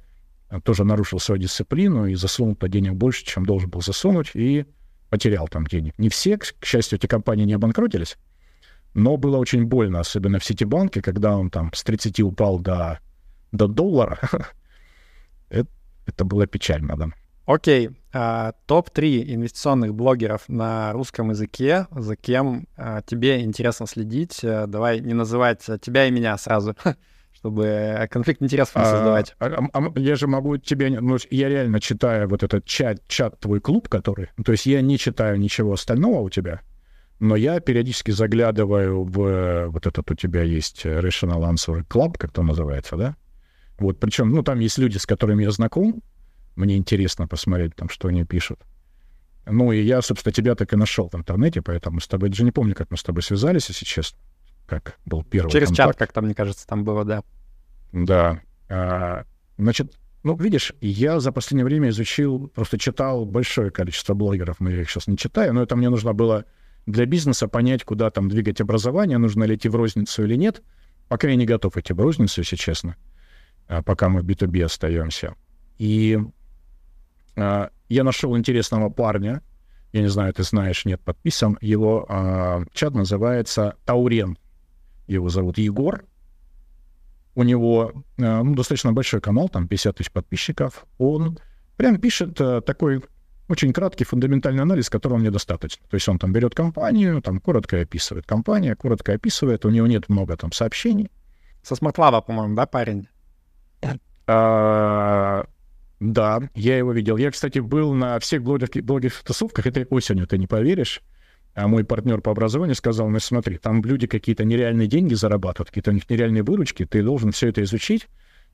тоже нарушил свою дисциплину и засунул по денег больше, чем должен был засунуть, и потерял там денег. Не все, к счастью, эти компании не обанкротились, но было очень больно, особенно в Ситибанке, когда он там с 30 упал до, до доллара. это, это было печально, да. Окей, а, топ-3 инвестиционных блогеров на русском языке, за кем а, тебе интересно следить. А, давай не называть тебя и меня сразу, чтобы конфликт интересов не создавать. А, а, а, я же могу тебе... Ну, я реально читаю вот этот чат, чат твой клуб, который... То есть я не читаю ничего остального у тебя, но я периодически заглядываю в вот этот у тебя есть Rational Answer Club, как то называется, да? Вот, причем, ну, там есть люди, с которыми я знаком, мне интересно посмотреть там, что они пишут. Ну, и я, собственно, тебя так и нашел в интернете, поэтому с тобой даже не помню, как мы с тобой связались, если честно, как был первый Через контакт. чат, как там, мне кажется, там было, да. Да. А, значит, ну, видишь, я за последнее время изучил, просто читал большое количество блогеров, но я их сейчас не читаю, но это мне нужно было для бизнеса понять, куда там двигать образование, нужно ли идти в розницу или нет. Пока я не готов идти в розницу, если честно, а пока мы в B2B остаемся. И а, я нашел интересного парня, я не знаю, ты знаешь, нет, подписан, его а, чат называется Таурен. Его зовут Егор. У него а, ну, достаточно большой канал, там 50 тысяч подписчиков. Он прям пишет а, такой очень краткий фундаментальный анализ, которого мне достаточно. То есть он там берет компанию, там коротко описывает компания, коротко описывает, у него нет много там сообщений. Со Смартлаба, по-моему, да, парень? А, да, я его видел. Я, кстати, был на всех блогерских, блогерских тусовках этой осенью, ты не поверишь. А мой партнер по образованию сказал, ну смотри, там люди какие-то нереальные деньги зарабатывают, какие-то у них нереальные выручки, ты должен все это изучить.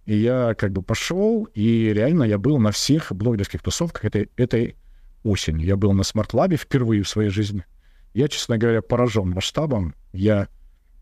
И я как бы пошел, и реально я был на всех блогерских тусовках этой, этой осенью. Я был на смарт-лабе впервые в своей жизни. Я, честно говоря, поражен масштабом. Я,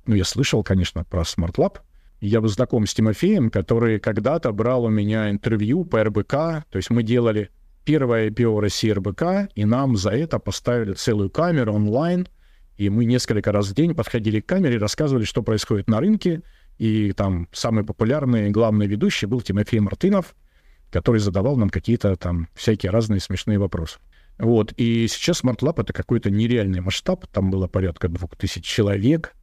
ну, я слышал, конечно, про Smart-Lab. Я был знаком с Тимофеем, который когда-то брал у меня интервью по РБК. То есть мы делали первое IPO России РБК, и нам за это поставили целую камеру онлайн. И мы несколько раз в день подходили к камере, рассказывали, что происходит на рынке. И там самый популярный главный ведущий был Тимофей Мартынов — который задавал нам какие-то там всякие разные смешные вопросы. Вот, и сейчас Smart это какой-то нереальный масштаб, там было порядка двух тысяч человек,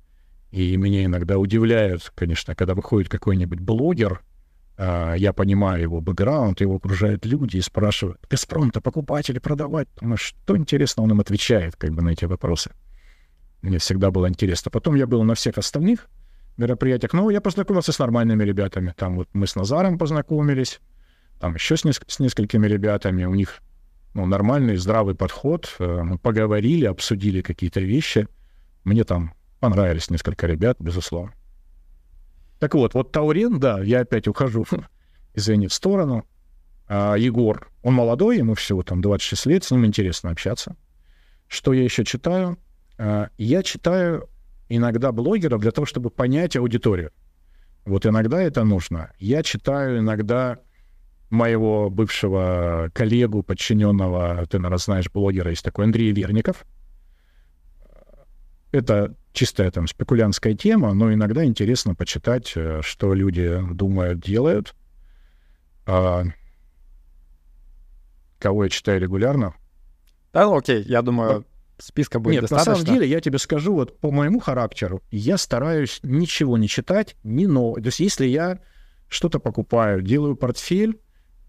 и меня иногда удивляют, конечно, когда выходит какой-нибудь блогер, я понимаю его бэкграунд, его окружают люди и спрашивают, «Газпром-то покупать или продавать?» Ну, что интересно, он им отвечает как бы на эти вопросы. Мне всегда было интересно. Потом я был на всех остальных мероприятиях, но я познакомился с нормальными ребятами. Там вот мы с Назаром познакомились, там еще с, неск- с несколькими ребятами, у них ну, нормальный, здравый подход, э, мы поговорили, обсудили какие-то вещи. Мне там понравились несколько ребят, безусловно. Так вот, вот Таурен, да, я опять ухожу, извини, в сторону. А, Егор, он молодой, ему всего там 26 лет, с ним интересно общаться. Что я еще читаю? А, я читаю иногда блогеров для того, чтобы понять аудиторию. Вот иногда это нужно. Я читаю иногда моего бывшего коллегу, подчиненного, ты, наверное, знаешь, блогера, есть такой Андрей Верников. Это чистая там спекулянская тема, но иногда интересно почитать, э, что люди думают, делают. А, кого я читаю регулярно? Да, ну окей, я думаю, списка будет Нет, достаточно. на самом деле, я тебе скажу, вот по моему характеру, я стараюсь ничего не читать, ни нового. То есть если я что-то покупаю, делаю портфель,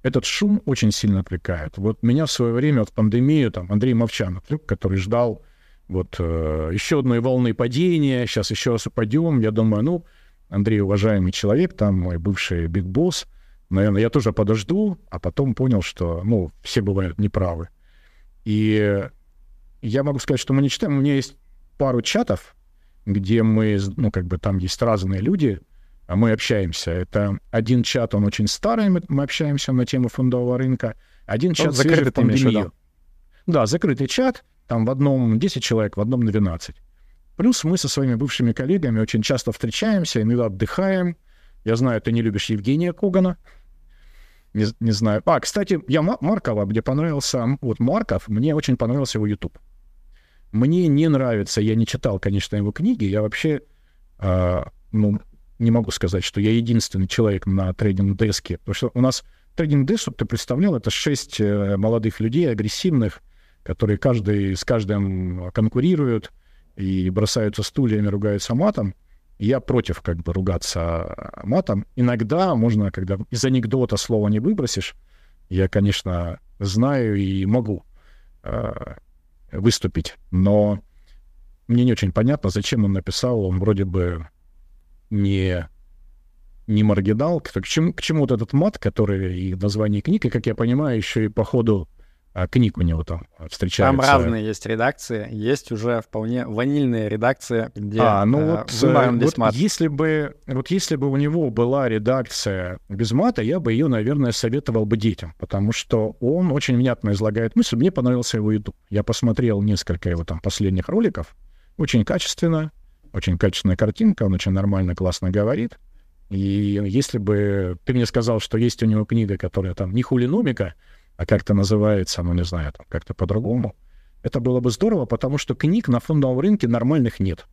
этот шум очень сильно отвлекает. Вот меня в свое время в пандемию, там, Андрей Мовчанов, который ждал вот э, еще одной волны падения, сейчас еще раз упадем. Я думаю, ну, Андрей уважаемый человек, там мой бывший биг босс, наверное, я тоже подожду, а потом понял, что, ну, все бывают неправы. И я могу сказать, что мы не читаем. У меня есть пару чатов, где мы, ну, как бы там есть разные люди, мы общаемся. Это один чат, он очень старый, мы, мы общаемся на тему фондового рынка. Один ну, чат свежий в пандемию. Да, закрытый чат, там в одном 10 человек, в одном 12. Плюс мы со своими бывшими коллегами очень часто встречаемся, иногда отдыхаем. Я знаю, ты не любишь Евгения Когана. Не, не знаю. А, кстати, я Маркова, мне понравился... Вот Марков, мне очень понравился его YouTube. Мне не нравится, я не читал, конечно, его книги. Я вообще, э, ну, не могу сказать, что я единственный человек на трейдинг-деске. Потому что у нас трейдинг-деск, чтобы ты представлял, это шесть э, молодых людей, агрессивных, которые каждый с каждым конкурируют и бросаются стульями, ругаются матом. Я против как бы ругаться матом. Иногда можно, когда из анекдота слова не выбросишь, я, конечно, знаю и могу э, выступить, но мне не очень понятно, зачем он написал, он вроде бы не, не маргинал, к чему, к чему вот этот мат, который и в названии книги, как я понимаю, еще и по ходу книг у него там встречаются. Там разные есть редакции. Есть уже вполне ванильные редакции, где а, ну э, вот, выбираем вот мат. Если бы, вот если бы у него была редакция без мата, я бы ее, наверное, советовал бы детям, потому что он очень внятно излагает мысль. Мне понравился его YouTube. Я посмотрел несколько его там последних роликов. Очень качественно, очень качественная картинка, он очень нормально, классно говорит. И если бы ты мне сказал, что есть у него книга, которая там не хулиномика, а как-то называется, ну, не знаю, там как-то по-другому, это было бы здорово, потому что книг на фондовом рынке нормальных нет.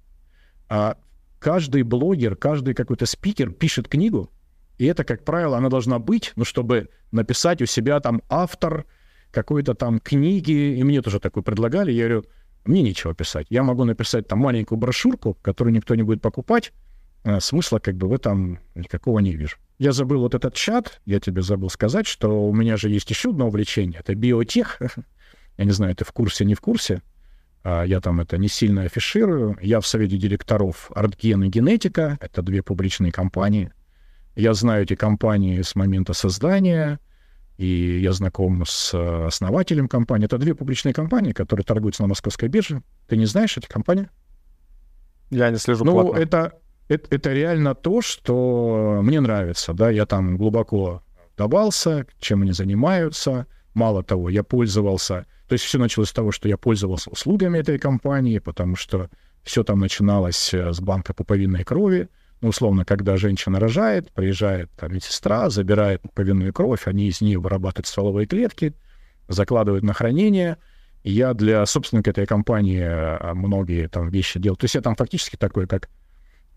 А каждый блогер, каждый какой-то спикер пишет книгу, и это, как правило, она должна быть, ну, чтобы написать у себя там автор какой-то там книги, и мне тоже такую предлагали, я говорю, мне нечего писать. Я могу написать там маленькую брошюрку, которую никто не будет покупать, смысла как бы в этом никакого не вижу. Я забыл вот этот чат, я тебе забыл сказать, что у меня же есть еще одно увлечение, это биотех. Я не знаю, ты в курсе, не в курсе. А, я там это не сильно афиширую. Я в совете директоров Артген и Генетика. Это две публичные компании. Я знаю эти компании с момента создания, и я знаком с основателем компании. Это две публичные компании, которые торгуются на московской бирже. Ты не знаешь эти компании? Я не слежу ну, плотно. это это, это реально то, что мне нравится, да, я там глубоко вдавался, чем они занимаются. Мало того, я пользовался, то есть все началось с того, что я пользовался услугами этой компании, потому что все там начиналось э, с банка пуповинной крови. Ну, условно, когда женщина рожает, приезжает там медсестра, забирает пуповинную кровь, они из нее вырабатывают стволовые клетки, закладывают на хранение. Я для собственника этой компании э, многие там вещи делал. То есть я там фактически такой, как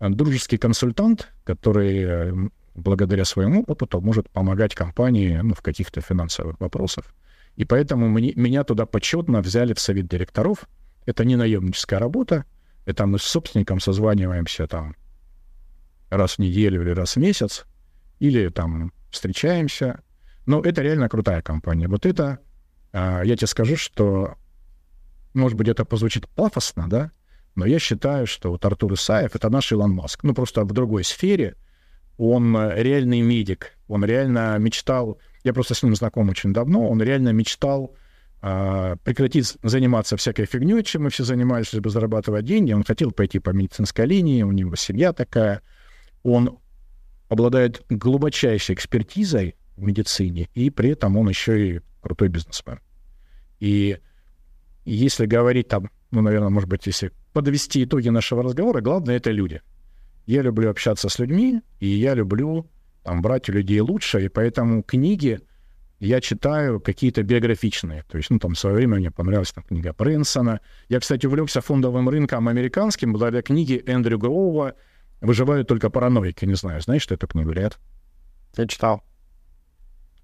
дружеский консультант, который э, благодаря своему опыту может помогать компании ну, в каких-то финансовых вопросах. И поэтому мне, меня туда почетно взяли в совет директоров. Это не наемническая работа. Это мы с собственником созваниваемся там раз в неделю или раз в месяц, или там встречаемся. Но это реально крутая компания. Вот это, а, я тебе скажу, что, может быть, это позвучит пафосно, да, но я считаю, что вот Артур Исаев — это наш Илон Маск. Ну, просто в другой сфере. Он э, реальный медик. Он реально мечтал... Я просто с ним знаком очень давно. Он реально мечтал э, прекратить заниматься всякой фигней, чем мы все занимались, чтобы зарабатывать деньги. Он хотел пойти по медицинской линии, у него семья такая. Он обладает глубочайшей экспертизой в медицине, и при этом он еще и крутой бизнесмен. И если говорить там, ну, наверное, может быть, если подвести итоги нашего разговора, главное — это люди. Я люблю общаться с людьми, и я люблю там, брать у людей лучше, и поэтому книги я читаю какие-то биографичные. То есть, ну, там, в свое время мне понравилась там, книга Прэнсона. Я, кстати, увлекся фондовым рынком американским благодаря книге Эндрю Гроува «Выживают только параноики». Не знаю, знаешь, что эту книгу, Ряд? Я читал.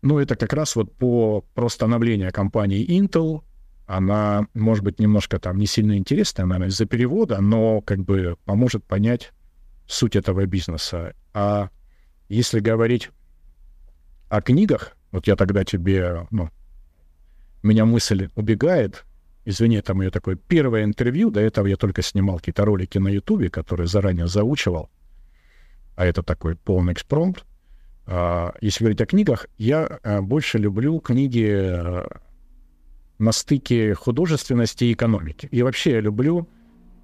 Ну, это как раз вот по, про становление компании Intel, она, может быть, немножко там не сильно интересная, наверное, из-за перевода, но как бы поможет понять суть этого бизнеса. А если говорить о книгах, вот я тогда тебе, ну, меня мысль убегает, извини, это мое такое первое интервью, до этого я только снимал какие-то ролики на Ютубе, которые заранее заучивал, а это такой полный экспромт. А, если говорить о книгах, я а, больше люблю книги а, на стыке художественности и экономики. И вообще я люблю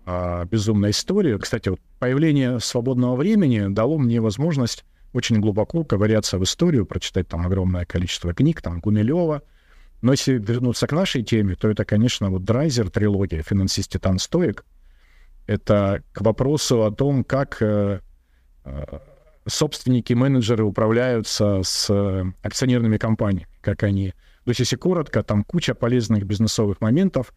а, безумная история. Кстати, вот появление свободного времени дало мне возможность очень глубоко ковыряться в историю, прочитать там огромное количество книг, там Гумилева. Но если вернуться к нашей теме, то это, конечно, вот Драйзер, трилогия «Финансист Титан Стоик». Это к вопросу о том, как э, э, собственники, менеджеры управляются с э, акционерными компаниями, как они... То есть, если коротко, там куча полезных бизнесовых моментов,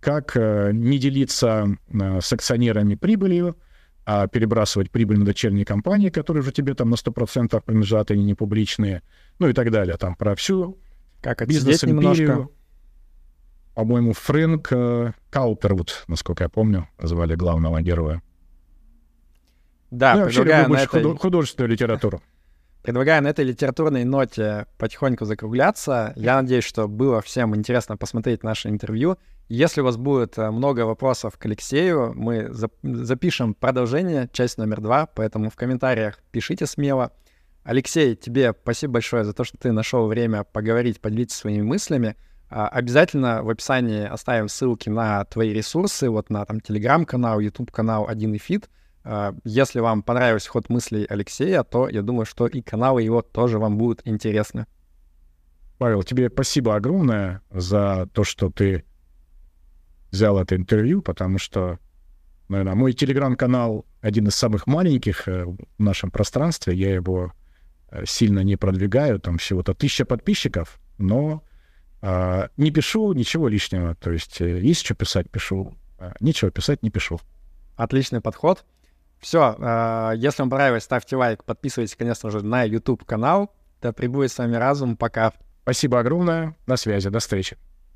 как э, не делиться э, с акционерами прибылью, а перебрасывать прибыль на дочерние компании, которые уже тебе там на 100% принадлежат, они не публичные, ну и так далее. Там про всю как бизнес-империю. По-моему, Фрэнк э, Каупервуд, насколько я помню, звали главного героя. Да, ну, предлагаю на этой... художественную литературу. Предлагаю на этой литературной ноте потихоньку закругляться. Я надеюсь, что было всем интересно посмотреть наше интервью. Если у вас будет э, много вопросов к Алексею, мы запишем продолжение, часть номер два, поэтому в комментариях пишите смело. Алексей, тебе спасибо большое за то, что ты нашел время поговорить, поделиться своими мыслями. А, обязательно в описании оставим ссылки на твои ресурсы, вот на там телеграм-канал, YouTube-канал 1 и Fit. А, если вам понравился ход мыслей Алексея, то я думаю, что и каналы его тоже вам будут интересны. Павел, тебе спасибо огромное за то, что ты взял это интервью, потому что, наверное, мой телеграм-канал один из самых маленьких э, в нашем пространстве. Я его э, сильно не продвигаю, там всего-то тысяча подписчиков, но э, не пишу ничего лишнего. То есть э, есть что писать, пишу. А нечего писать, не пишу. Отличный подход. Все, э, если вам понравилось, ставьте лайк, подписывайтесь, конечно же, на YouTube канал. Да пребудет с вами разум. Пока. Спасибо огромное. На связи. До встречи.